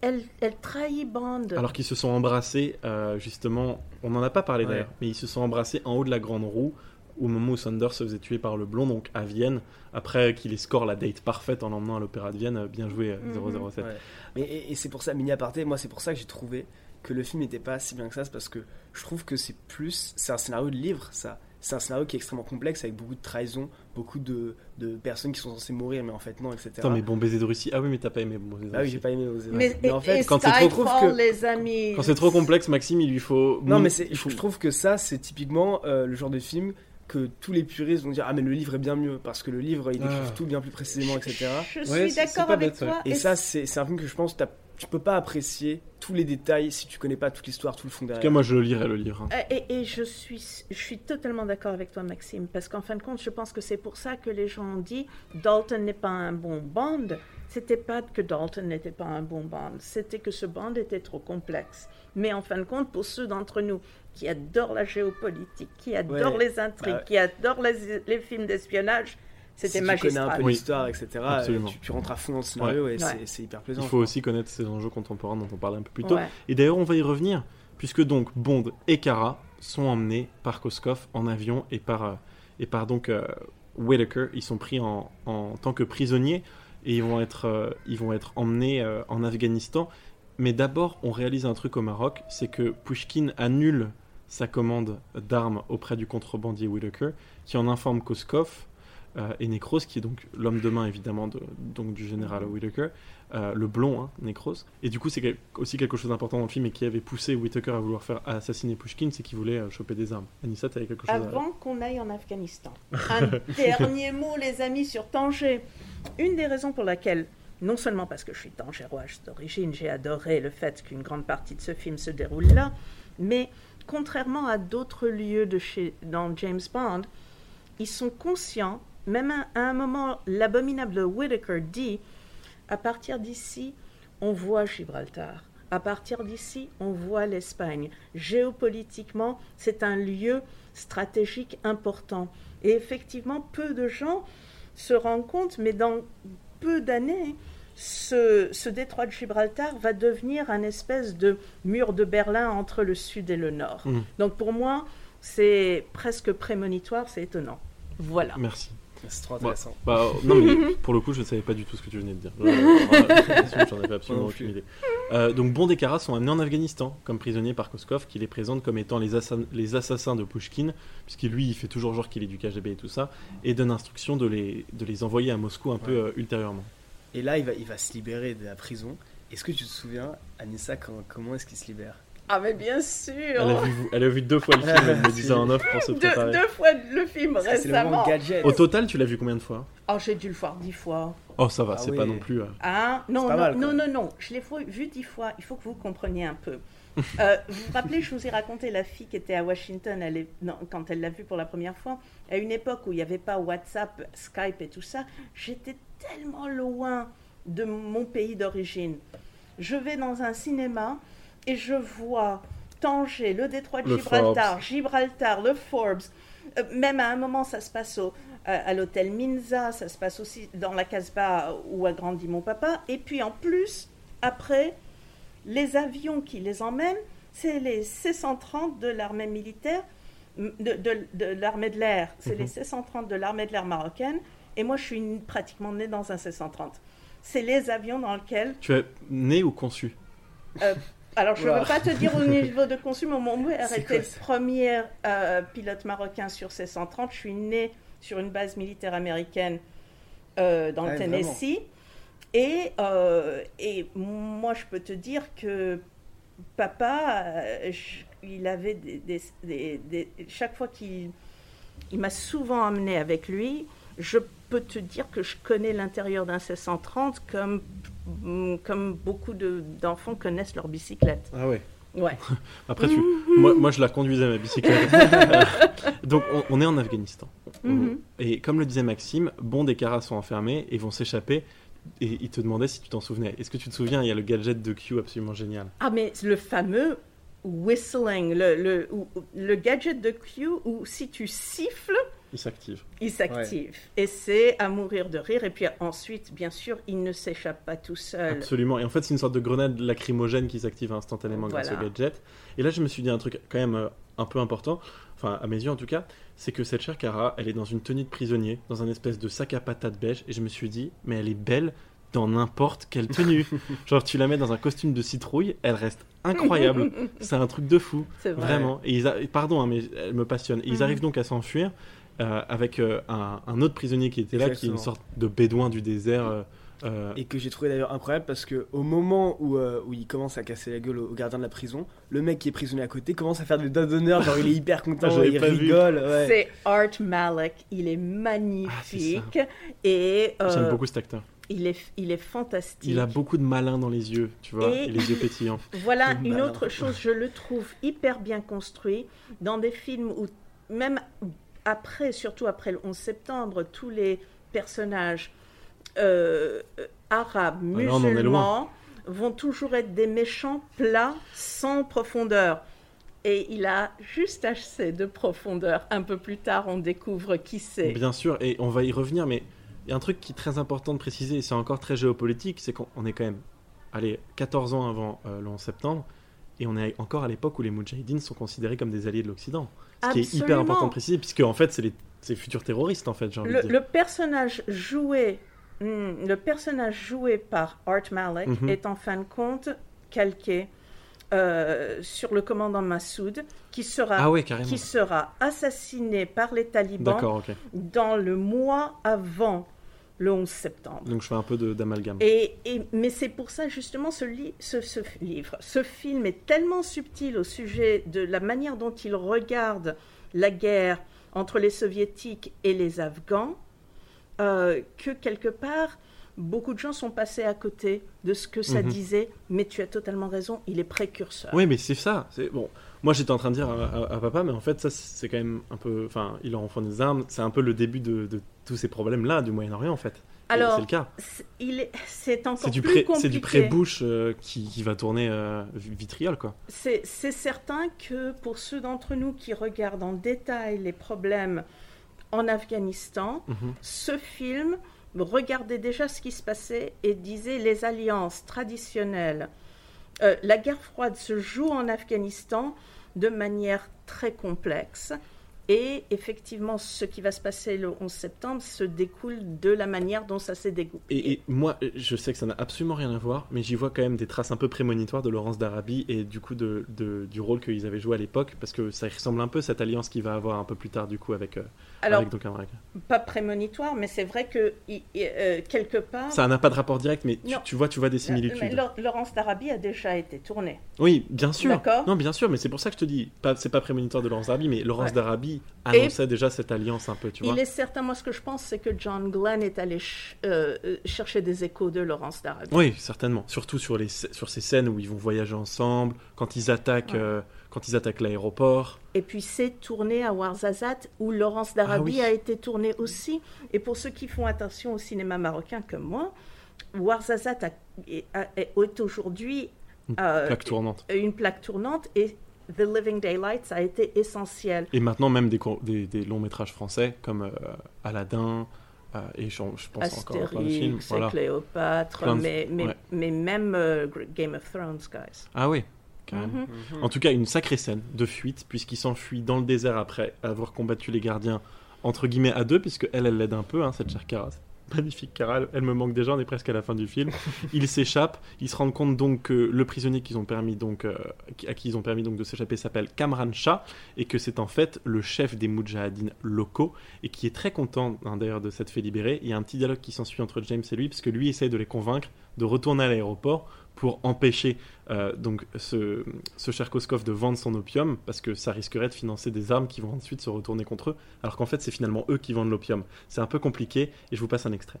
elle, elle trahit Bond. Alors qu'ils se sont embrassés, euh, justement, on n'en a pas parlé Ouais. d'ailleurs, mais ils se sont embrassés en haut de la grande roue au moment où Saunders se faisait tuer par le blond, donc à Vienne, après qu'il ait score la date parfaite en l'emmenant à l'opéra de Vienne. Bien joué, euh, Mhm. 007. Ouais. Mais, et, et c'est pour ça, mini aparté, moi c'est pour ça que j'ai trouvé que le film n'était pas si bien que ça, c'est parce que je trouve que c'est plus, c'est un scénario de livre, ça. C'est un scénario qui est extrêmement complexe avec beaucoup de trahison, beaucoup de, de personnes qui sont censées mourir, mais en fait non, etc. Attends, mais bon baiser de Russie. Ah oui, mais t'as pas aimé bon baiser de Ah oui, Russie. j'ai pas aimé oser. mais, mais en fait, et quand c'est trop- que- les amis. Quand c'est trop complexe, Maxime, il lui faut. Non, mais faut- je trouve que ça, c'est typiquement euh, le genre de film que tous les puristes vont dire Ah, mais le livre est bien mieux, parce que le livre, il décrit Ah. tout bien plus précisément, etc. Je suis Ouais, d'accord avec bête, toi. Et ça, c'est, un film que je pense t'as- tu peux pas apprécier tous les détails si tu connais pas toute l'histoire, tout le fond En tout derrière. cas, moi, je le lirai le livre. hein. Euh, Et, et je, suis, je suis totalement d'accord avec toi, Maxime, parce qu'en fin de compte, je pense que c'est pour ça que les gens ont dit Dalton n'est pas un bon Bond. C'était pas que Dalton n'était pas un bon Bond, c'était que ce Bond était trop complexe. Mais en fin de compte, pour ceux d'entre nous qui adorent la géopolitique, qui adorent Ouais. les intrigues, Bah ouais. qui adorent les, les films d'espionnage, c'était si tu connais un magistral. peu Oui. l'histoire, etc., Absolument. tu, tu rentres à fond dans le scénario et Ouais. c'est, c'est hyper plaisant. Il faut aussi connaître ces enjeux contemporains dont on parlait un peu plus tôt. Ouais. Et d'ailleurs, on va y revenir, puisque donc Bond et Kara sont emmenés par Koskov en avion et par, euh, et par donc euh, Whittaker. Ils sont pris en, en tant que prisonniers et ils vont être, euh, ils vont être emmenés euh, en Afghanistan. Mais d'abord, on réalise un truc au Maroc, c'est que Pushkin annule sa commande d'armes auprès du contrebandier Whittaker, qui en informe Koskov. euh, et Necros, qui est donc l'homme de main évidemment de, donc du général Whitaker, le blond, hein, Necros. Et du coup, c'est aussi quelque chose d'important dans le film et qui avait poussé Whitaker à vouloir faire assassiner Pushkin, c'est qu'il voulait choper des armes. Anissa, tu avais quelque chose à... Avant qu'on aille en Afghanistan. Un dernier mot, les amis, sur Tanger. Une des raisons pour laquelle, non seulement parce que je suis tangéroise d'origine, j'ai adoré le fait qu'une grande partie de ce film se déroule là, mais contrairement à d'autres lieux de chez, dans James Bond, ils sont conscients, même à, à un moment, l'abominable Whitaker dit à partir d'ici, on voit Gibraltar. À partir d'ici, on voit l'Espagne. Géopolitiquement, c'est un lieu stratégique important. Et effectivement, peu de gens se rendent compte, mais dans peu d'années, ce, ce détroit de Gibraltar va devenir un espèce de mur de Berlin entre le sud et le nord. Mhm. Donc pour moi, c'est presque prémonitoire, c'est étonnant. Voilà. Merci. C'est trop Bah, intéressant. bah, non, mais pour le coup, je ne savais pas du tout ce que tu venais de dire. J'en avais absolument aucune idée. Euh, donc, Bond et Kara sont amenés en Afghanistan comme prisonniers par Koskov, qui les présente comme étant les, assa- les assassins de Pushkin, puisqu'il lui, il fait toujours genre qu'il est du KGB et tout ça, et donne instruction de les, de les envoyer à Moscou un peu euh, ultérieurement. Et là, il va, il va se libérer de la prison. Est-ce que tu te souviens, Anissa, comment est-ce qu'il se libère? Ah mais bien sûr Elle a, vu, elle a vu deux fois le film, elle me disait en off pour se deux, préparer. deux fois le film le moment récemment. gadget. Au total, tu l'as vu combien de fois? Oh, j'ai dû le voir dix fois. Oh, ça va, Ah c'est oui. pas non plus. euh, Hein? Non, non, mal, non, non, non, je l'ai vu dix fois. Il faut que vous compreniez un peu. Euh, vous vous rappelez, je vous ai raconté la fille qui était à Washington elle est, non, quand elle l'a vu pour la première fois. À une époque où il n'y avait pas WhatsApp, Skype et tout ça, j'étais tellement loin de mon pays d'origine. Je vais dans un cinéma et je vois Tanger, le détroit de Le Gibraltar, Forbes. Gibraltar, le Forbes. Euh, même à un moment, ça se passe au, à, à l'hôtel Minza, ça se passe aussi dans la Casbah où a grandi mon papa. Et puis en plus, après, les avions qui les emmènent, c'est les C-130 de l'armée militaire, de, l'armée de l'air. C'est Mhm. les C-130 de l'armée de l'air marocaine. Et moi, je suis une- pratiquement née dans un C-130. C'est les avions dans lesquels Tu es né ou conçu euh, alors, je ne Wow. veux pas te dire au niveau de consul, mais mon père était le premier euh, pilote marocain sur C-130. Je suis née sur une base militaire américaine euh, dans Ah, le vraiment Tennessee. Et, euh, et moi, je peux te dire que papa, je- il avait des, des- des- des- chaque fois qu'il il m'a souvent amené avec lui, je peux te dire que je connais l'intérieur d'un C-130 comme, comme beaucoup de- d'enfants connaissent leur bicyclette. Ah ouais. Ouais. Après, tu... moi, moi, je la conduisais ma bicyclette. Euh, Donc, on, on est en Afghanistan. Mhm. Et comme le disait Maxime, Bond et Kara sont enfermés et vont s'échapper. Et il te demandait si tu t'en souvenais. Est-ce que tu te souviens Il y a le gadget de Q absolument génial. Ah, mais le fameux whistling, le, le, le gadget de Q où si tu siffles, Il s'active. il s'active. Et c'est à mourir de rire. Et puis ensuite, bien sûr, il ne s'échappe pas tout seul. Absolument. Et en fait, c'est une sorte de grenade lacrymogène qui s'active instantanément grâce Voilà. au gadget. Et là, je me suis dit un truc quand même euh, un peu important, enfin à mes yeux en tout cas, c'est que cette chère Cara, elle est dans une tenue de prisonnier, dans un espèce de sac à patates beige, et je me suis dit, mais elle est belle dans n'importe quelle tenue. Genre, tu la mets dans un costume de citrouille, elle reste incroyable. c'est un truc de fou. C'est vrai. Vraiment. Et ils a- Pardon, hein, mais elle me passionne. Et ils Mhm. arrivent donc à s'enfuir euh, avec euh, un, un autre prisonnier qui était là, qui est une sorte de bédouin du désert. euh, Et que j'ai trouvé d'ailleurs incroyable parce que au moment où, euh, où il commence à casser la gueule au, au gardien de la prison, le mec qui est prisonnier à côté commence à faire des doigts d'honneur, genre il est hyper content, Ah, il rigole. ouais. C'est Art Malek. Il est Ah, magnifique. et euh, J'aime beaucoup cet acteur. il, est, il est fantastique. Il a beaucoup de malin dans les yeux, tu vois, Et- et les yeux pétillants. Voilà une malin. autre chose, je le trouve hyper bien construit dans des films où, même après, surtout après le 11 septembre, tous les personnages euh, arabes, Ah musulmans, vont toujours être des méchants plats, sans profondeur. Et il a juste assez de profondeur. Un peu plus tard, on découvre qui c'est. Bien sûr, et on va y revenir, mais il y a un truc qui est très important de préciser, et c'est encore très géopolitique, c'est qu'on on est quand même, allez, 14 ans avant euh, le 11 septembre, et on est encore à l'époque où les Moudjahidines sont considérés comme des alliés de l'Occident. Ce qui est hyper important de préciser, puisque en fait, c'est les, les futurs terroristes, en fait, j'ai envie Le, de dire. le personnage joué, hmm, le personnage joué par Art Malek Mhm. est en fin de compte calqué euh, sur le commandant Massoud, qui sera, Ah qui sera assassiné par les talibans dans le mois avant le 11 septembre. Donc je fais un peu d'amalgame. Et, et- mais c'est pour ça justement ce, li- ce, ce livre, ce film est tellement subtil au sujet de la manière dont il regarde la guerre entre les soviétiques et les Afghans, euh, que quelque part beaucoup de gens sont passés à côté de ce que ça Mhm. disait. Mais tu as totalement raison, il est précurseur. Oui, mais c'est ça. C'est bon. Moi, j'étais en train de dire à, à- à papa, mais en fait, ça, c'est quand même un peu. Enfin, il leur enfant des armes. C'est un peu le début de, de tous ces problèmes-là du Moyen-Orient, en fait. Alors, c'est le cas. C'est- encore du plus c'est du pré-Bush euh, qui, qui va tourner euh, vitriol, quoi. C'est c'est certain que pour ceux d'entre nous qui regardent en détail les problèmes en Afghanistan, Mhm. ce film regardait déjà ce qui se passait et disait les alliances traditionnelles. Euh, la guerre froide se joue en Afghanistan de manière très complexe. Et effectivement, ce qui va se passer le 11 septembre se découle de la manière dont ça s'est dégoupillé. Et, et moi, je sais que ça n'a absolument rien à voir, mais j'y vois quand même des traces un peu prémonitoires de Laurence d'Arabie et du coup de, de- du rôle qu'ils avaient joué à l'époque, parce que ça ressemble un peu à cette alliance qu'il va avoir un peu plus tard, du coup, avec, euh, Alors, avec pas prémonitoire, mais c'est vrai que euh, quelque part. Ça n'a pas de rapport direct, mais tu, vois, tu vois des Euh, mais similitudes. Laure- Laurence d'Arabie a déjà été tournée. Oui, bien sûr. D'accord. Non, bien sûr, mais c'est pour ça que je te dis, c'est pas prémonitoire de Laurence d'Arabie, mais Laurence Ouais. d'Arabie Annonçait déjà cette alliance un peu, tu vois. Il est certain, moi ce que je pense, c'est que John Glenn est allé ch- euh, euh, chercher des échos de Laurence d'Arabie. Oui, certainement. Surtout sur, les, sur ces scènes où ils vont voyager ensemble, quand ils attaquent, Ouais. euh, quand ils attaquent l'aéroport. Et puis c'est tourné à Warzazat, où Laurence d'Arabie Ah oui. a été tournée aussi. Et pour ceux qui font attention au cinéma marocain comme moi, Warzazat a- est, a- est aujourd'hui Une plaque tournante. une plaque tournante et The Living Daylights a été essentiel. Et maintenant, même des, cour- des, des longs métrages français comme euh, Aladdin, euh, et je, je pense encore à plein de films. Astérix, Voilà. Cléopâtre, de- mais, mais, ouais. mais même euh, Game of Thrones, guys. Ah oui, carrément. Mhm. En tout cas, une sacrée scène de fuite, puisqu'il s'enfuit dans le désert après avoir combattu les gardiens, entre guillemets, à deux, puisque elle, elle l'aide un peu, hein, cette chère Cara. Magnifique Cara, elle, me manque déjà, on est presque à la fin du film. Ils s'échappent, ils se rendent compte donc que le prisonnier qu'ils ont permis donc, euh, à qui ils ont permis donc de s'échapper s'appelle Kamran Shah, et que c'est en fait le chef des Moudjahidines locaux, et qui est très content hein, d'ailleurs de s'être fait libérer. Il y a un petit dialogue qui s'ensuit entre James et lui, puisque lui essaye de les convaincre de retourner à l'aéroport pour empêcher euh, donc ce, ce cher Koskov de vendre son opium parce que ça risquerait de financer des armes qui vont ensuite se retourner contre eux alors qu'en fait c'est finalement eux qui vendent l'opium. C'est un peu compliqué et je vous passe un extrait.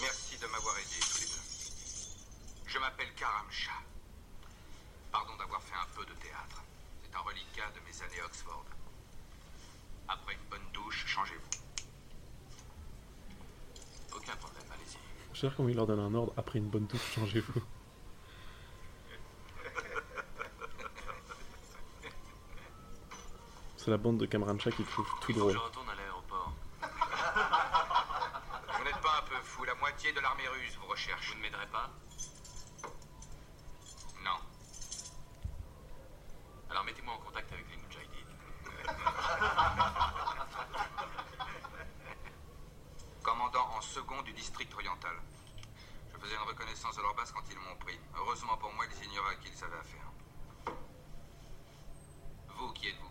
Merci de m'avoir aidé tous les deux. Je m'appelle Karam Shah. Pardon d'avoir fait un peu de théâtre. C'est un reliquat de mes années Oxford. Après une bonne douche, changez-vous. Aucun problème, allez-y. Je sais comment il leur donne un ordre après une bonne touche, changez-vous. C'est la bande de Cameron Shah qui trouve tout drôle. je retourne à l'aéroport. vous n'êtes pas un peu fou. La moitié de l'armée russe vous recherche. Vous ne m'aiderez pas Non. Alors mettez-moi en contact avec les Moudjahidines. Commandant en second du district oriental. Je faisais une reconnaissance de leur base quand ils m'ont pris. Heureusement pour moi, ils ignoraient à qui ils avaient affaire. Vous, qui êtes-vous?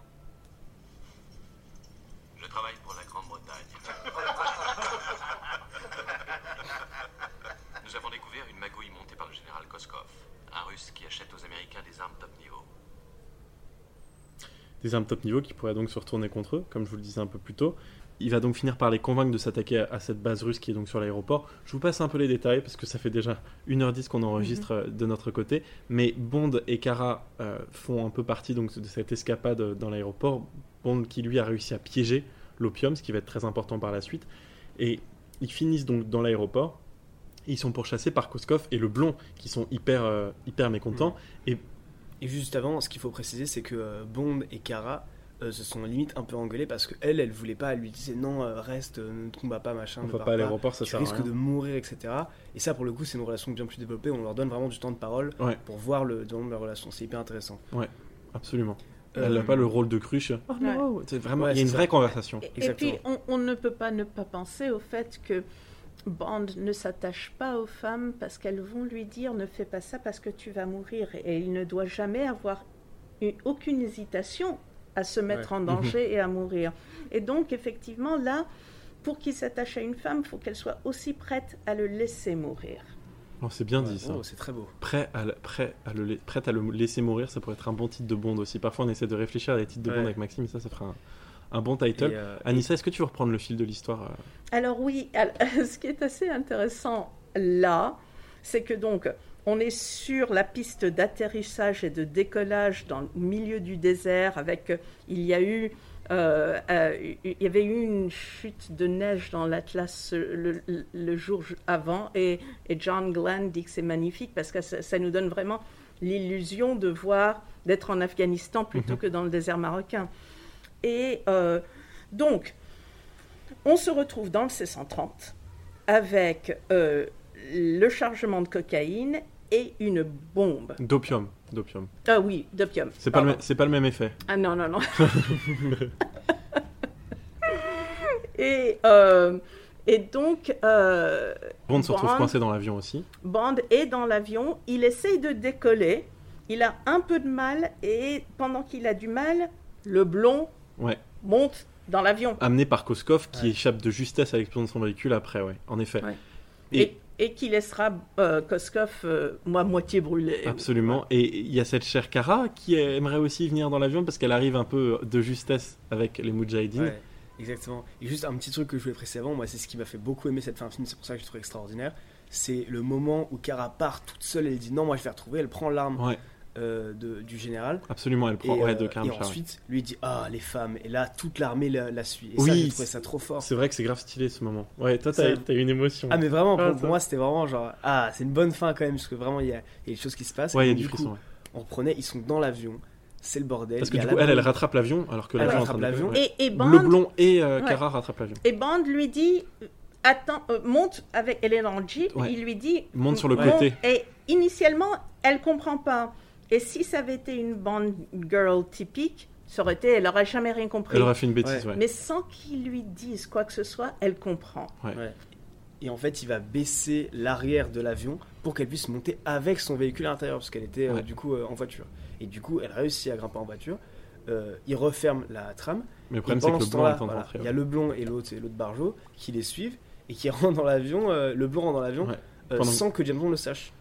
Je travaille pour la Grande-Bretagne. Nous avons découvert une magouille montée par le général Koskov, un russe qui achète aux Américains des armes top niveau. des armes top niveau qui pourraient donc se retourner contre eux, comme je vous le disais un peu plus tôt. Il va donc finir par les convaincre de s'attaquer à, à cette base russe qui est donc sur l'aéroport. Je vous passe un peu les détails parce que ça fait déjà 1h10 qu'on enregistre euh, de notre côté. Mais Bond et Kara euh, font un peu partie donc, de cette escapade euh, dans l'aéroport. Bond qui lui a réussi à piéger l'opium, ce qui va être très important par la suite. Et ils finissent donc dans l'aéroport. Ils sont pourchassés par Koskov et le blond qui sont hyper, euh, hyper mécontents. Et Et juste avant, ce qu'il faut préciser, c'est que euh, Bond et Kara euh, se sont limite un peu engueulés parce que elle, elle voulait pas, elle lui disait non, euh, reste, euh, ne te combat pas, machin. on ne va pas à l'aéroport, ça tu sert à risques rien. de mourir, etc. Et ça, pour le coup, c'est une relation bien plus développée. On leur donne vraiment du temps de parole Ouais. pour voir le développement de leur relation. C'est hyper intéressant. Absolument. Euh, Elle n'a pas le rôle de cruche. Oh non, c'est vraiment. Ouais, il y a une vraie conversation. Et, puis, on, on ne peut pas ne pas penser au fait que Bond ne s'attache pas aux femmes parce qu'elles vont lui dire ne fais pas ça parce que tu vas mourir et il ne doit jamais avoir aucune hésitation à se mettre Ouais. en danger et à mourir. Et donc effectivement là, pour qu'il s'attache à une femme, il faut qu'elle soit aussi prête à le laisser mourir. Oh, c'est bien Ouais, dit ça. oh, c'est très beau. Prêt à, le- prêt, à le, prête à le laisser mourir, ça pourrait être un bon titre de Bond aussi. Parfois, on essaie de réfléchir à des titres de Ouais. Bond avec Maxime, ça, ça fera un, un bon title. Euh, Anissa, est-ce que tu veux reprendre le fil de l'histoire euh Alors oui, ce qui est assez intéressant là, c'est que donc on est sur la piste d'atterrissage et de décollage dans le milieu du désert avec il y a eu euh, euh, il y avait eu une chute de neige dans l'Atlas euh, le, le jour avant et, et John Glenn dit que c'est magnifique parce que ça, ça nous donne vraiment l'illusion de voir d'être en Afghanistan plutôt Mhm. que dans le désert marocain. Et euh, donc on se retrouve dans le C-130 avec le chargement de cocaïne une bombe. D'opium. D'opium. Ah oui, d'opium. C'est pas, le Pardon. même- c'est pas le même effet. Ah non, non, non. et, euh, et donc, euh, Bond se retrouve Bond- coincé dans l'avion aussi. Bond est dans l'avion, il essaye de décoller, il a un peu de mal et pendant qu'il a du mal, le blond Ouais. monte dans l'avion. Amené par Koskov qui Ouais. échappe de justesse à l'explosion de son véhicule après, ouais. En effet. Ouais. Et- Et, et qui laissera euh, Koskov, euh, moi, moitié brûlé. Absolument. Et il y a cette chère Kara qui aimerait aussi venir dans l'avion parce qu'elle arrive un peu de justesse avec les Mujahideen. Ouais, exactement. Et juste un petit truc que je voulais préciser avant, moi c'est ce qui m'a fait beaucoup aimer cette fin de film, c'est pour ça que je trouve extraordinaire. C'est le moment où Kara part toute seule, elle dit non, moi je vais retrouver, elle prend l'arme Ouais, euh, de- du général. absolument. Elle prend et, ouais, euh, de et Karam Shah, ouais. ensuite, lui dit ah les femmes, et là toute l'armée la, la suit. Et Oui, ça, j'ai trouvé ça trop fort. C'est vrai que c'est grave stylé ce moment. Ouais, toi, t'as eu une émotion. Ah mais vraiment, pour, Ah, pour ça- moi c'était vraiment genre ah c'est une bonne fin quand même parce que vraiment il y a, il y a des choses qui se passent. ouais, il y a du coup, frisson. ouais. on reprenait, ils sont dans l'avion, c'est le bordel. Parce que du coup, elle, elle rattrape l'avion alors que l'avion est en rattrape train de l'avion. décoller. Et, et Bond, Le blond et euh, Ouais. Kara rattrapent l'avion. Et Bond lui dit euh, attends, euh, monte avec elle est dans le jeep. Ouais. Il lui dit Monte sur le monte. côté. Et initialement, elle comprend pas. Et si ça avait été une Bond girl typique, ça aurait été, elle aurait jamais rien compris. Elle aurait fait une bêtise, Ouais. ouais. Mais sans qu'il lui dise quoi que ce soit, elle comprend. Ouais. Et en fait, il va baisser l'arrière de l'avion pour qu'elle puisse monter avec son véhicule à l'intérieur, parce qu'elle était euh, du coup euh, en voiture. Et du coup, elle réussit à grimper en voiture. Euh, il referme la trame. Mais le problème, c'est que pendant le ce blanc est temps-là, en train de voilà, rentrer. il y a le blond et l'autre, et l'autre Barjo qui les suivent et qui rentrent dans l'avion. euh, le blond rentre dans l'avion euh, sans que James Bond le sache.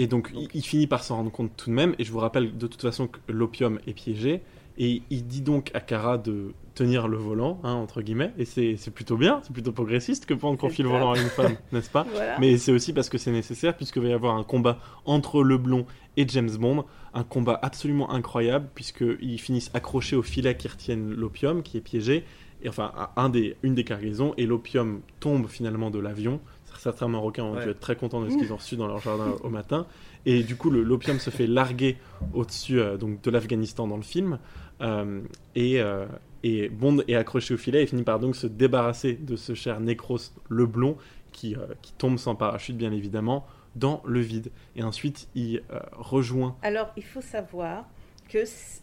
Et donc, Donc- il, il finit par s'en rendre compte tout de même. Et je vous rappelle de toute façon que l'opium est piégé. Et il dit donc à Kara de tenir le volant, hein, entre guillemets. Et c'est plutôt bien, c'est plutôt progressiste que Bond confie le volant à une femme, n'est-ce pas? Voilà. Mais c'est aussi parce que c'est nécessaire, puisqu'il va y avoir un combat entre le blond et James Bond. Un combat absolument incroyable, puisqu'ils finissent accrochés au filet qui retiennent l'opium, qui est piégé. Et enfin, à un des, une des cargaisons. Et l'opium tombe finalement de l'avion. Certains Marocains ont Ouais. dû être très contents de ce qu'ils ont reçu dans leur jardin au matin. Et du coup, l'opium se fait larguer au-dessus euh, donc, de l'Afghanistan dans le film. Euh, et, euh, et Bond est accroché au filet et finit par donc se débarrasser de ce cher Necros le blond qui, euh, qui tombe sans parachute, bien évidemment, dans le vide. Et ensuite, il euh, rejoint. Alors, il faut savoir que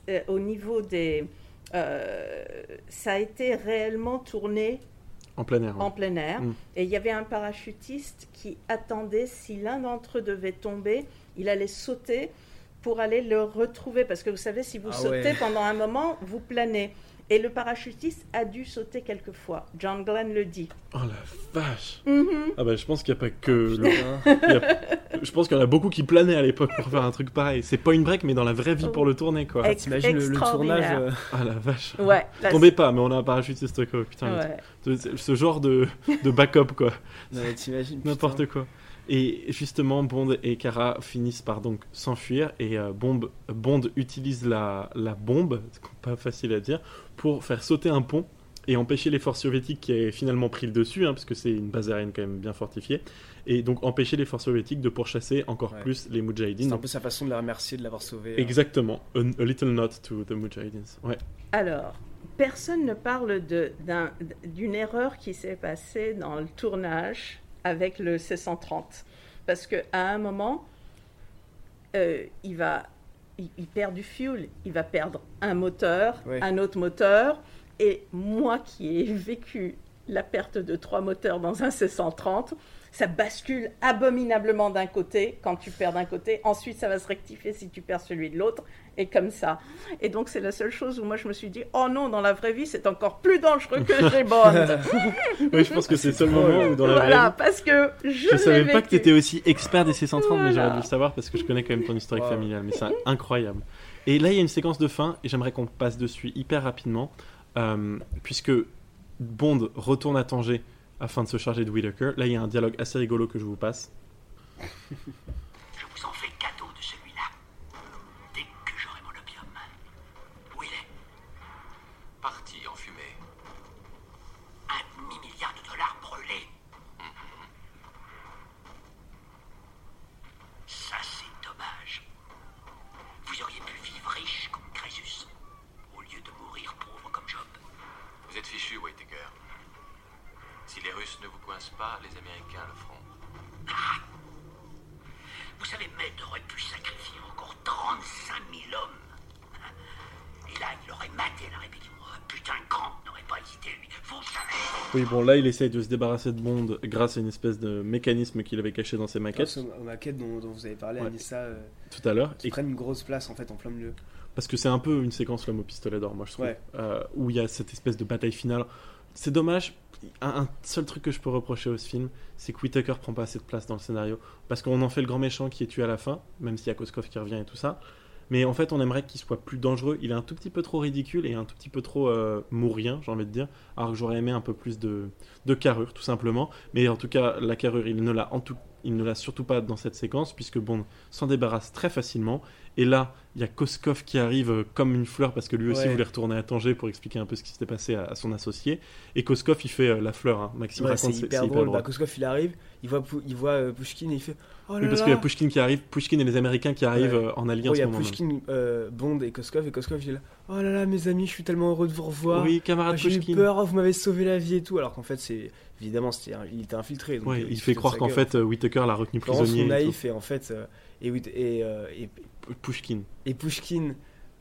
euh, au niveau des, euh, ça a été réellement tourné En plein air. ouais. en plein air. Mm. Et il y avait un parachutiste qui attendait, si l'un d'entre eux devait tomber, il allait sauter pour aller le retrouver. Parce que vous savez, si vous Ah sautez ouais. pendant un moment, vous planez. Et le parachutiste a dû sauter quelques fois. John Glenn le dit. Oh la vache Mhm. Ah bah je pense qu'il n'y a pas que le... Putain. il y a- Je pense qu'il y en a beaucoup qui planaient à l'époque pour faire un truc pareil. C'est pas une break, mais dans la vraie vie pour le tourner, quoi. Ex- T'imagines le, le tournage euh, Ah la vache Ouais. là, Tombez pas, mais on a un parachutiste, quoi. Putain, ouais. ce- ce genre de, de backup, quoi. t'imagines putain. N'importe quoi. Et justement, Bond et Kara finissent par donc s'enfuir et euh, Bond, Bond utilise la, la bombe, pas facile à dire, pour faire sauter un pont et empêcher les forces soviétiques qui avaient finalement pris le dessus, hein, parce que c'est une base aérienne quand même bien fortifiée, et donc empêcher les forces soviétiques de pourchasser encore Ouais. plus les C'est Moudjahidines. un peu sa façon de la remercier de l'avoir sauvé. euh. Exactement, a, a little note to the Mujahideen. Ouais. Alors, personne ne parle d'une erreur qui s'est passée dans le tournage avec le C-130. Parce qu'à un moment, euh, il, va, il, il perd du fuel, il va perdre un moteur, Ouais. un autre moteur. Et moi qui ai vécu la perte de trois moteurs dans un C130. Ça bascule abominablement d'un côté quand tu perds d'un côté. Ensuite, ça va se rectifier si tu perds celui de l'autre. Et comme ça. Et donc, c'est la seule chose où moi, je me suis dit, oh non, dans la vraie vie, c'est encore plus dangereux que chez Bond. oui, je pense que c'est le seul moment où dans la voilà, vraie vie- parce que je, Je savais l'ai pas que vécu. tu étais aussi expert des C130, mais j'aurais Voilà. dû le savoir parce que je connais quand même ton historique Wow. familial. Mais c'est incroyable. Et là, il y a une séquence de fin et j'aimerais qu'on passe dessus hyper rapidement, euh, puisque Bond retourne à Tanger afin de se charger de Whittaker. Là, il y a un dialogue assez rigolo que je vous passe. Je vous en fais cadeau de celui-là. Dès que j'aurai mon opium. Où il est Parti en fumée. Un demi-milliard de dollars brûlés. Ça, c'est dommage. Vous auriez pu vivre riche comme Crésus, au lieu de mourir pauvre comme Job. Vous êtes fichu, Whittaker. Si les Russes ne vous coincent pas, les Américains le feront. Ah Vous savez, Med aurait pu sacrifier encore 35 000 hommes. Et là, il aurait maté la rébellion. Oh, Putain, Grant n'aurait pas hésité, lui. Vous savez. Oui, bon, là, il essaye de se débarrasser de Bond grâce à une espèce de mécanisme qu'il avait caché dans ses maquettes Grâce aux, aux maquettes dont, dont vous avez parlé, Ouais. Anissa, euh, tout à l'heure. qui Et prennent une grosse place en fait en plein milieu. Parce que c'est un peu une séquence l'homme au pistolet d'or, moi je trouve, Ouais. euh, où il y a cette espèce de bataille finale. C'est dommage. Un, un seul truc que je peux reprocher au ce film, c'est que Whittaker prend pas assez de place dans le scénario. Parce qu'on en fait le grand méchant qui est tué à la fin, même s'il y a Koskov qui revient et tout ça. Mais en fait, on aimerait qu'il soit plus dangereux. Il est un tout petit peu trop ridicule et un tout petit peu trop euh, mourien, j'ai envie de dire. Alors que j'aurais aimé un peu plus de, de carrure, tout simplement. Mais en tout cas, la carrure, il ne l'a en tout- il ne l'a surtout pas dans cette séquence, puisque Bond s'en débarrasse très facilement. Et là, il y a Koskov qui arrive euh, comme une fleur, parce que lui aussi Ouais. voulait retourner à Tanger pour expliquer un peu ce qui s'était passé à, à son associé. Et Koskov, il fait euh, la fleur. hein. Maxime Ouais, raconte, c'est hyper drôle. Bah, Koskov il arrive, il voit, il voit euh, Pushkin et il fait Oh là Oui, parce là qu'il y a Pushkin qui arrive, Pushkin et les Américains qui arrivent Ouais. euh, en allié Oh, il y a. Pushkin, euh, Bond et Koskov, et Koskov il est là Oh là là, mes amis, je suis tellement heureux de vous revoir. Oui, camarade Ah, J'ai eu Pushkin. peur, oh, vous m'avez sauvé la vie et tout. Alors qu'en fait, c'est évidemment, c'était un- il était infiltré. donc, Ouais, euh, il fait croire qu'en fait, Whittaker l'a retenu Vraiment, prisonnier. son et tout. naïf et en fait euh, et, et, euh, et, Pushkin. et Pushkin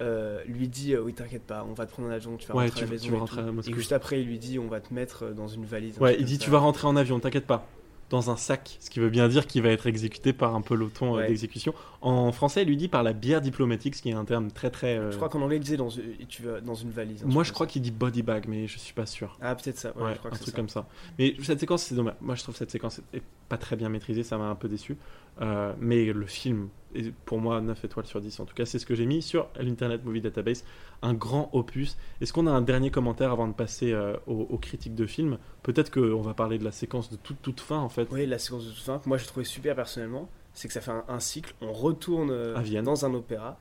euh, lui dit euh, oui t'inquiète pas on va te prendre en avion tu vas Ouais, rentrer à tu- la maison tu vas et rentrer à et juste après il lui dit on va te mettre dans une valise un Ouais, il dit ça. tu vas rentrer en avion, t'inquiète pas. Dans un sac, ce qui veut bien dire qu'il va être exécuté par un peloton euh, Ouais. d'exécution. En français, il lui dit par la bière diplomatique, ce qui est un terme très très. euh, je crois qu'en anglais il disait dans, tu dans une valise un Moi, je crois qu'il dit body bag, mais je suis pas sûr. ah peut-être ça ouais, Ouais, je crois un que truc ça. comme ça. Mais cette séquence, c'est dommage. Moi, je trouve cette séquence est pas très bien maîtrisée, ça m'a un peu déçu. Euh, mais le film, est pour moi, 9 étoiles sur 10. En tout cas, c'est ce que j'ai mis sur l'Internet Movie Database. Un grand opus. Est-ce qu'on a un dernier commentaire avant de passer euh, aux, aux critiques de film? Peut-être qu'on va parler de la séquence de toute, toute fin, en fait. oui la séquence de toute fin que moi j'ai trouvé super personnellement c'est que ça fait un, un cycle on retourne euh, À Vienne. dans un opéra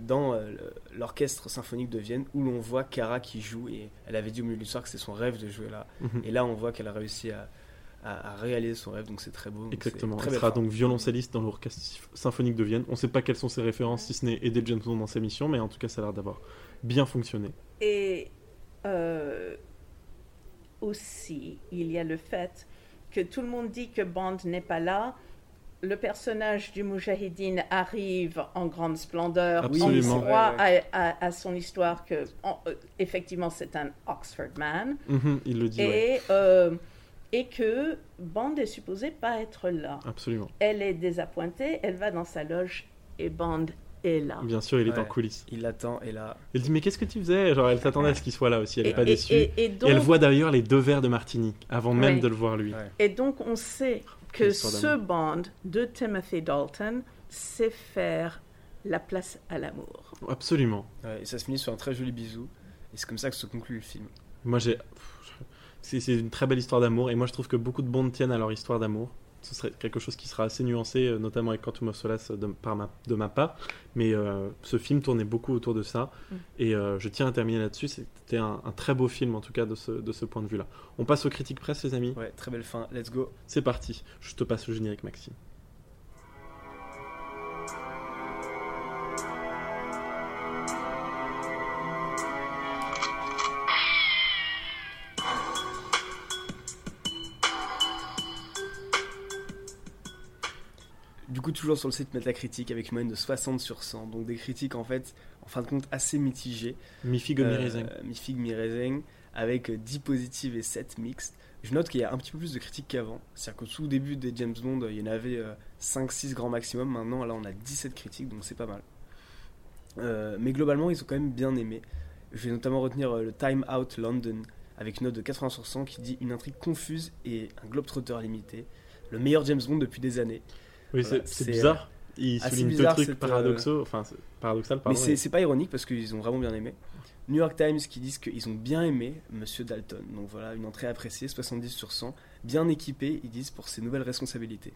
dans l'orchestre symphonique de Vienne où l'on voit Cara qui joue et elle avait dit au milieu de l'histoire que c'était son rêve de jouer là Mhm. Et là, on voit qu'elle a réussi à, à- à réaliser son rêve, donc c'est très beau. donc Exactement. c'est Elle Très sera fin. donc violoncelliste dans l'orchestre symphonique de Vienne. On ne sait pas quelles sont ses références, si ce n'est aider James Bond dans ses missions, mais en tout cas, ça a l'air d'avoir bien fonctionné. Et euh, aussi, il y a le fait que tout le monde dit que Bond n'est pas là. Le personnage du Moujahidine arrive en grande splendeur, Absolument. en croit à, à- à son histoire que, en- euh, effectivement, c'est un Oxford man. Mhm, il le dit, ouais. Et, euh, et que Bond est supposé pas être là. Absolument. Elle est désappointée, elle va dans sa loge et Bond est là. Bien sûr, il est Ouais. en coulisses. Il l'attend, et là. Elle dit Mais qu'est-ce que tu faisais? Genre, elle s'attendait à ce qu'il soit là aussi, elle n'est pas et- déçue. et- et donc- elle voit d'ailleurs les deux verres de Martini avant même Oui. de le voir lui. Et donc, on sait que Quelle histoire ce. Bond de Timothy Dalton sait faire la place à l'amour. Absolument. Ouais, et ça se finit sur un très joli bisou. Et c'est comme ça que se conclut le film. Moi, j'ai. C'est c'est une très belle histoire d'amour, et moi je trouve que beaucoup de Bonds tiennent à leur histoire d'amour. Ce serait quelque chose qui sera assez nuancé, euh, notamment avec Quantum of Solace de, par ma, de ma part. Mais euh, ce film tournait beaucoup autour de ça. Mm. Et euh, je tiens à terminer là-dessus. C'était un, un très beau film, en tout cas, de ce, de ce point de vue-là. On passe aux critiques presse, les amis? Ouais, très belle fin. Let's go. C'est parti. Je te passe le générique, Maxime. Du coup, toujours sur le site Metacritic avec une moyenne de 60 sur 100. Donc des critiques en fait, en fin de compte, assez mitigées. Mi figue, mi Euh, raisin. mi figue, mi raisin. avec 10 positives et 7 mixtes. Je note qu'il y a un petit peu plus de critiques qu'avant. C'est-à-dire qu'au tout début des James Bond, il y en avait 5-6 grands maximum. Maintenant, là, on a 17 critiques, donc c'est pas mal. Euh, mais globalement, ils sont quand même bien aimés. Je vais notamment retenir euh, le Time Out London avec une note de 80 sur 100 qui dit une intrigue confuse et un globetrotter limité. Le meilleur James Bond depuis des années. Oui, Voilà, c'est bizarre. Il assez souligne deux trucs euh, paradoxaux, enfin paradoxal, Mais pardon. c'est et- c'est pas ironique parce qu'ils ont vraiment bien aimé. New York Times qui disent qu'ils ont bien aimé Monsieur Dalton. Donc voilà, une entrée appréciée, 70 sur 100. Bien équipé, ils disent, pour ses nouvelles responsabilités.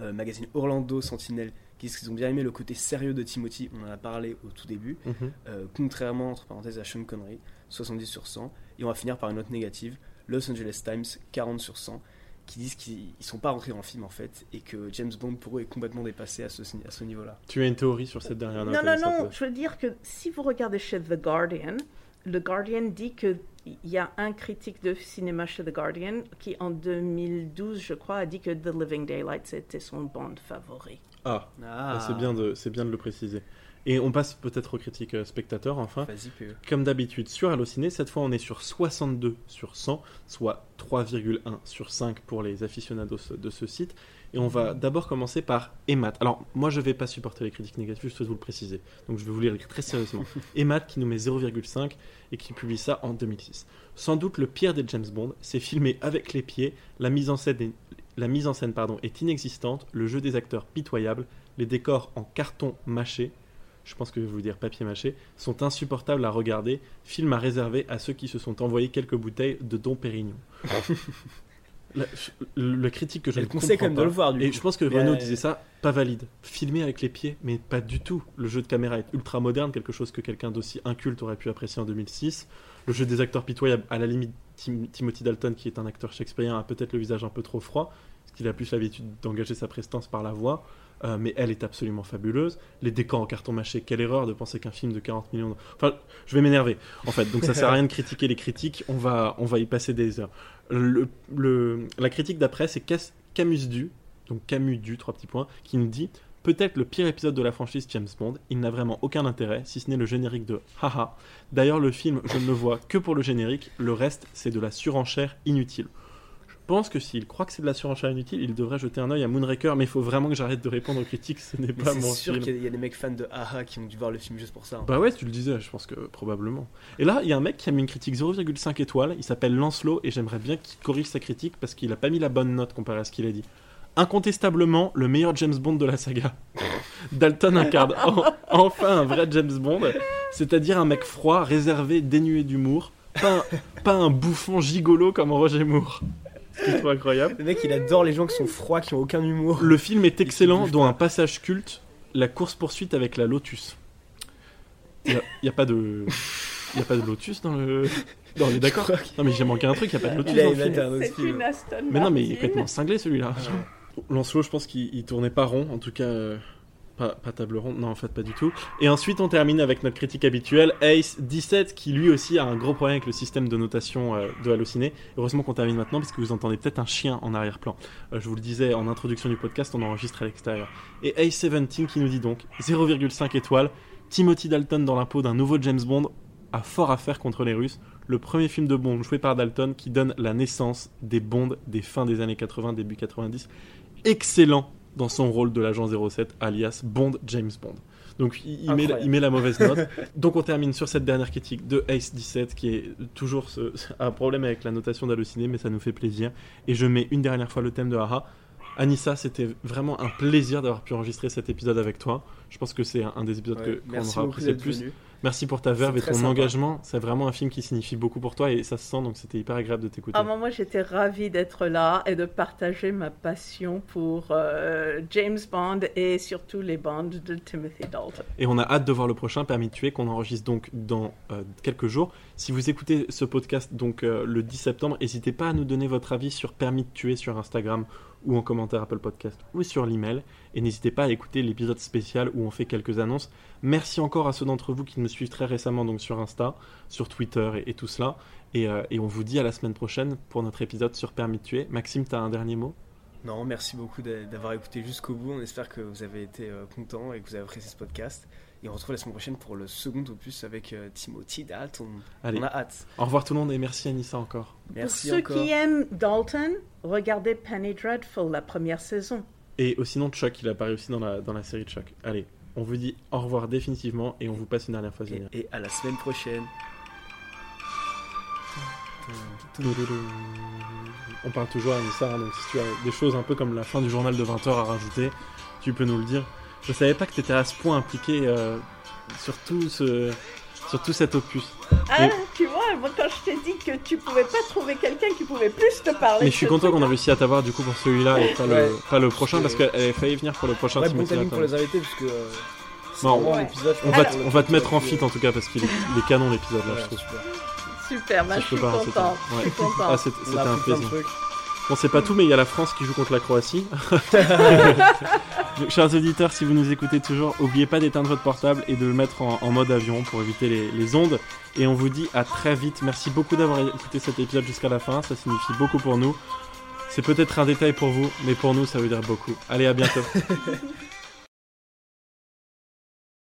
Euh, magazine Orlando Sentinel qui disent qu'ils ont bien aimé le côté sérieux de Timothy. On en a parlé au tout début. Mhm. Euh, contrairement, entre parenthèses, à Sean Connery, 70 sur 100. Et on va finir par une note négative. Los Angeles Times, 40 sur 100 qui disent qu'ils ne sont pas rentrés dans le film en fait et que James Bond pour eux est complètement dépassé à ce, à ce niveau-là. Tu as une théorie sur cette dernière note Non, non, non, je veux dire que si vous regardez chez The Guardian, le Guardian dit qu'il y a un critique de cinéma chez The Guardian qui, en 2012, je crois, a dit que The Living Daylights c'était son Bond favori. Ah, Ah, c'est bien, de, c'est bien de le préciser. Et on passe peut-être aux critiques euh, spectateurs enfin. Vas-y, PE. Comme d'habitude, sur Allociné, cette fois on est sur 62 sur 100, soit 3,1 sur 5 pour les aficionados de ce site. Et on va d'abord commencer par Emat. Alors, moi je vais pas supporter les critiques négatives, je souhaite vous le préciser. Donc je vais vous lire très sérieusement. Emat qui nous met 0,5 et qui publie ça en 2006. Sans doute le pire des James Bond, c'est filmé avec les pieds, la mise en scène est, la mise en scène, pardon, est inexistante, le jeu des acteurs pitoyable, les décors en carton mâché, je pense que je vais vous dire papier mâché, sont insupportables à regarder. Film à réserver à ceux qui se sont envoyés quelques bouteilles de Dom Pérignon. La- le, critique que je ne conseille quand même de le voir, du et coup. je pense que Renaud euh, disait ça, pas valide. Filmer avec les pieds, mais pas du tout. Le jeu de caméra est ultra moderne, quelque chose que quelqu'un d'aussi inculte aurait pu apprécier en 2006. Le jeu des acteurs pitoyables, à la limite, Tim- Timothy Dalton, qui est un acteur shakespearien, a peut-être le visage un peu trop froid, parce qu'il a plus l'habitude d'engager sa prestance par la voix. Euh, mais elle est absolument fabuleuse. Les décors en carton mâché, quelle erreur de penser qu'un film de 40 millions. Enfin, je vais m'énerver. En fait, donc ça sert à rien de critiquer les critiques. On va, on va y passer des heures. La critique d'après, c'est Camus Du, donc Camus Du, trois petits points, qui nous dit peut-être le pire épisode de la franchise James Bond. Il n'a vraiment aucun intérêt, si ce n'est le générique de Haha. D'ailleurs, le film, je ne le vois que pour le générique. Le reste, c'est de la surenchère inutile. Je pense que s'il croit que c'est de la surenchère inutile, il devrait jeter un œil à Moonraker, mais il faut vraiment que j'arrête de répondre aux critiques, ce n'est pas c'est mon sûr film. qu'il y, a- il y a des mecs fans de Aha qui ont dû voir le film juste pour ça. hein. Bah ouais, tu le disais, je pense que probablement. Et là, il y a un mec qui a mis une critique 0,5 étoiles, il s'appelle Lancelot, et j'aimerais bien qu'il corrige sa critique parce qu'il a pas mis la bonne note comparé à ce qu'il a dit. Incontestablement, le meilleur James Bond de la saga. Dalton incarne en- enfin un vrai James Bond, c'est-à-dire un mec froid, réservé, dénué d'humour, pas un, pas un bouffon gigolo comme Roger Moore. C'est trop incroyable. Le mec, il adore les gens qui sont froids, qui ont aucun humour. Le film est excellent, dont un passage culte, la course-poursuite avec la Lotus. Il n'y a, y a pas de... Il y a pas de Lotus dans le... Dans les d'accord Je crois qu'il- Non mais j'ai manqué un truc, il n'y a pas de Lotus dans le film. C'est une Aston Mais non mais il est complètement cinglé celui-là. Lancelot, je pense qu'il il tournait pas rond, en tout cas... euh, Pas, table ronde, non en fait pas du tout. Et ensuite on termine avec notre critique habituelle, Ace 17, qui lui aussi a un gros problème avec le système de notation euh, de Allociné. Heureusement qu'on termine maintenant parce que vous entendez peut-être un chien en arrière-plan. Euh, je vous le disais en introduction du podcast, on enregistre à l'extérieur. Et Ace 17 qui nous dit donc 0,5 étoiles, Timothy Dalton dans la peau d'un nouveau James Bond a fort à faire contre les Russes. Le premier film de Bond joué par Dalton qui donne la naissance des Bonds des fins des années 80, début 90. Excellent dans son rôle de l'agent 07, alias Bond James Bond. Donc il, met, il met la mauvaise note. Donc on termine sur cette dernière critique de Ace 17 qui est toujours ce- un problème avec la notation d'Allociné, mais ça nous fait plaisir. Et je mets une dernière fois le thème de Haha. Anissa, c'était vraiment un plaisir d'avoir pu enregistrer cet épisode avec toi. Je pense que c'est un, des épisodes Ouais, que qu'on aura apprécié le plus. venu. Merci pour ta verve et ton sympa. engagement. C'est vraiment un film qui signifie beaucoup pour toi et ça se sent, donc c'était hyper agréable de t'écouter. Ah, moi, moi, j'étais ravie d'être là et de partager ma passion pour euh, James Bond et surtout les bandes de Timothy Dalton. Et on a hâte de voir le prochain Permis de tuer qu'on enregistre donc dans euh, quelques jours. Si vous écoutez ce podcast donc euh, le 10 septembre, n'hésitez pas à nous donner votre avis sur Permis de tuer sur Instagram ou en commentaire Apple Podcast ou sur l'email. Et n'hésitez pas à écouter l'épisode spécial où on fait quelques annonces. Merci encore à ceux d'entre vous qui me suivent très récemment donc sur Insta, sur Twitter et, tout cela. Et, euh, et on vous dit à la semaine prochaine pour notre épisode sur Permis tuer. Maxime, tu as un dernier mot? Non, merci beaucoup d'a- d'avoir écouté jusqu'au bout. On espère que vous avez été euh, contents et que vous avez apprécié ce podcast. Et on se retrouve la semaine prochaine pour le second opus avec euh, Timothy Dalton. Allez. On a hâte. Au revoir tout le monde et merci Anissa encore. Merci Pour ceux encore. qui aiment Dalton, regardez Penny Dreadful, la première saison. Et oh, sinon Chuck, il apparaît aussi dans la, dans la série de Chuck. Allez, on vous dit au revoir définitivement et on vous passe une dernière fois Et, et à la semaine prochaine. On parle toujours à Anissa, hein, donc si tu as des choses un peu comme la fin du journal de 20h à rajouter, tu peux nous le dire. Je savais pas que tu étais à ce point impliqué euh, sur, tout ce, sur tout cet opus. Ah, Mais- tu vois, moi quand je t'ai dit que tu pouvais pas trouver quelqu'un qui pouvait plus te parler. Mais je suis content qu'on a réussi à t'avoir du coup pour celui-là et pas, Ouais. le, pas le prochain parce qu'elle avait failli venir pour le prochain Ouais, bon Timothy timing Dalton. pour les invités, parce que. euh, c'est Bon, vraiment ouais. un épisode. On va, Alors- te- on va te mettre en fit en tout cas parce qu'il est, canon l'épisode là, Ouais, je trouve. super. Super, bah, je suis contente. Ouais. Ah, c'était un plaisir. Bon, c'est pas tout, mais il y a la France qui joue contre la Croatie. Donc, chers auditeurs, si vous nous écoutez toujours, n'oubliez pas d'éteindre votre portable et de le mettre en, en mode avion pour éviter les, les ondes. Et on vous dit à très vite. Merci beaucoup d'avoir écouté cet épisode jusqu'à la fin. Ça signifie beaucoup pour nous. C'est peut-être un détail pour vous, mais pour nous, ça veut dire beaucoup. Allez, à bientôt.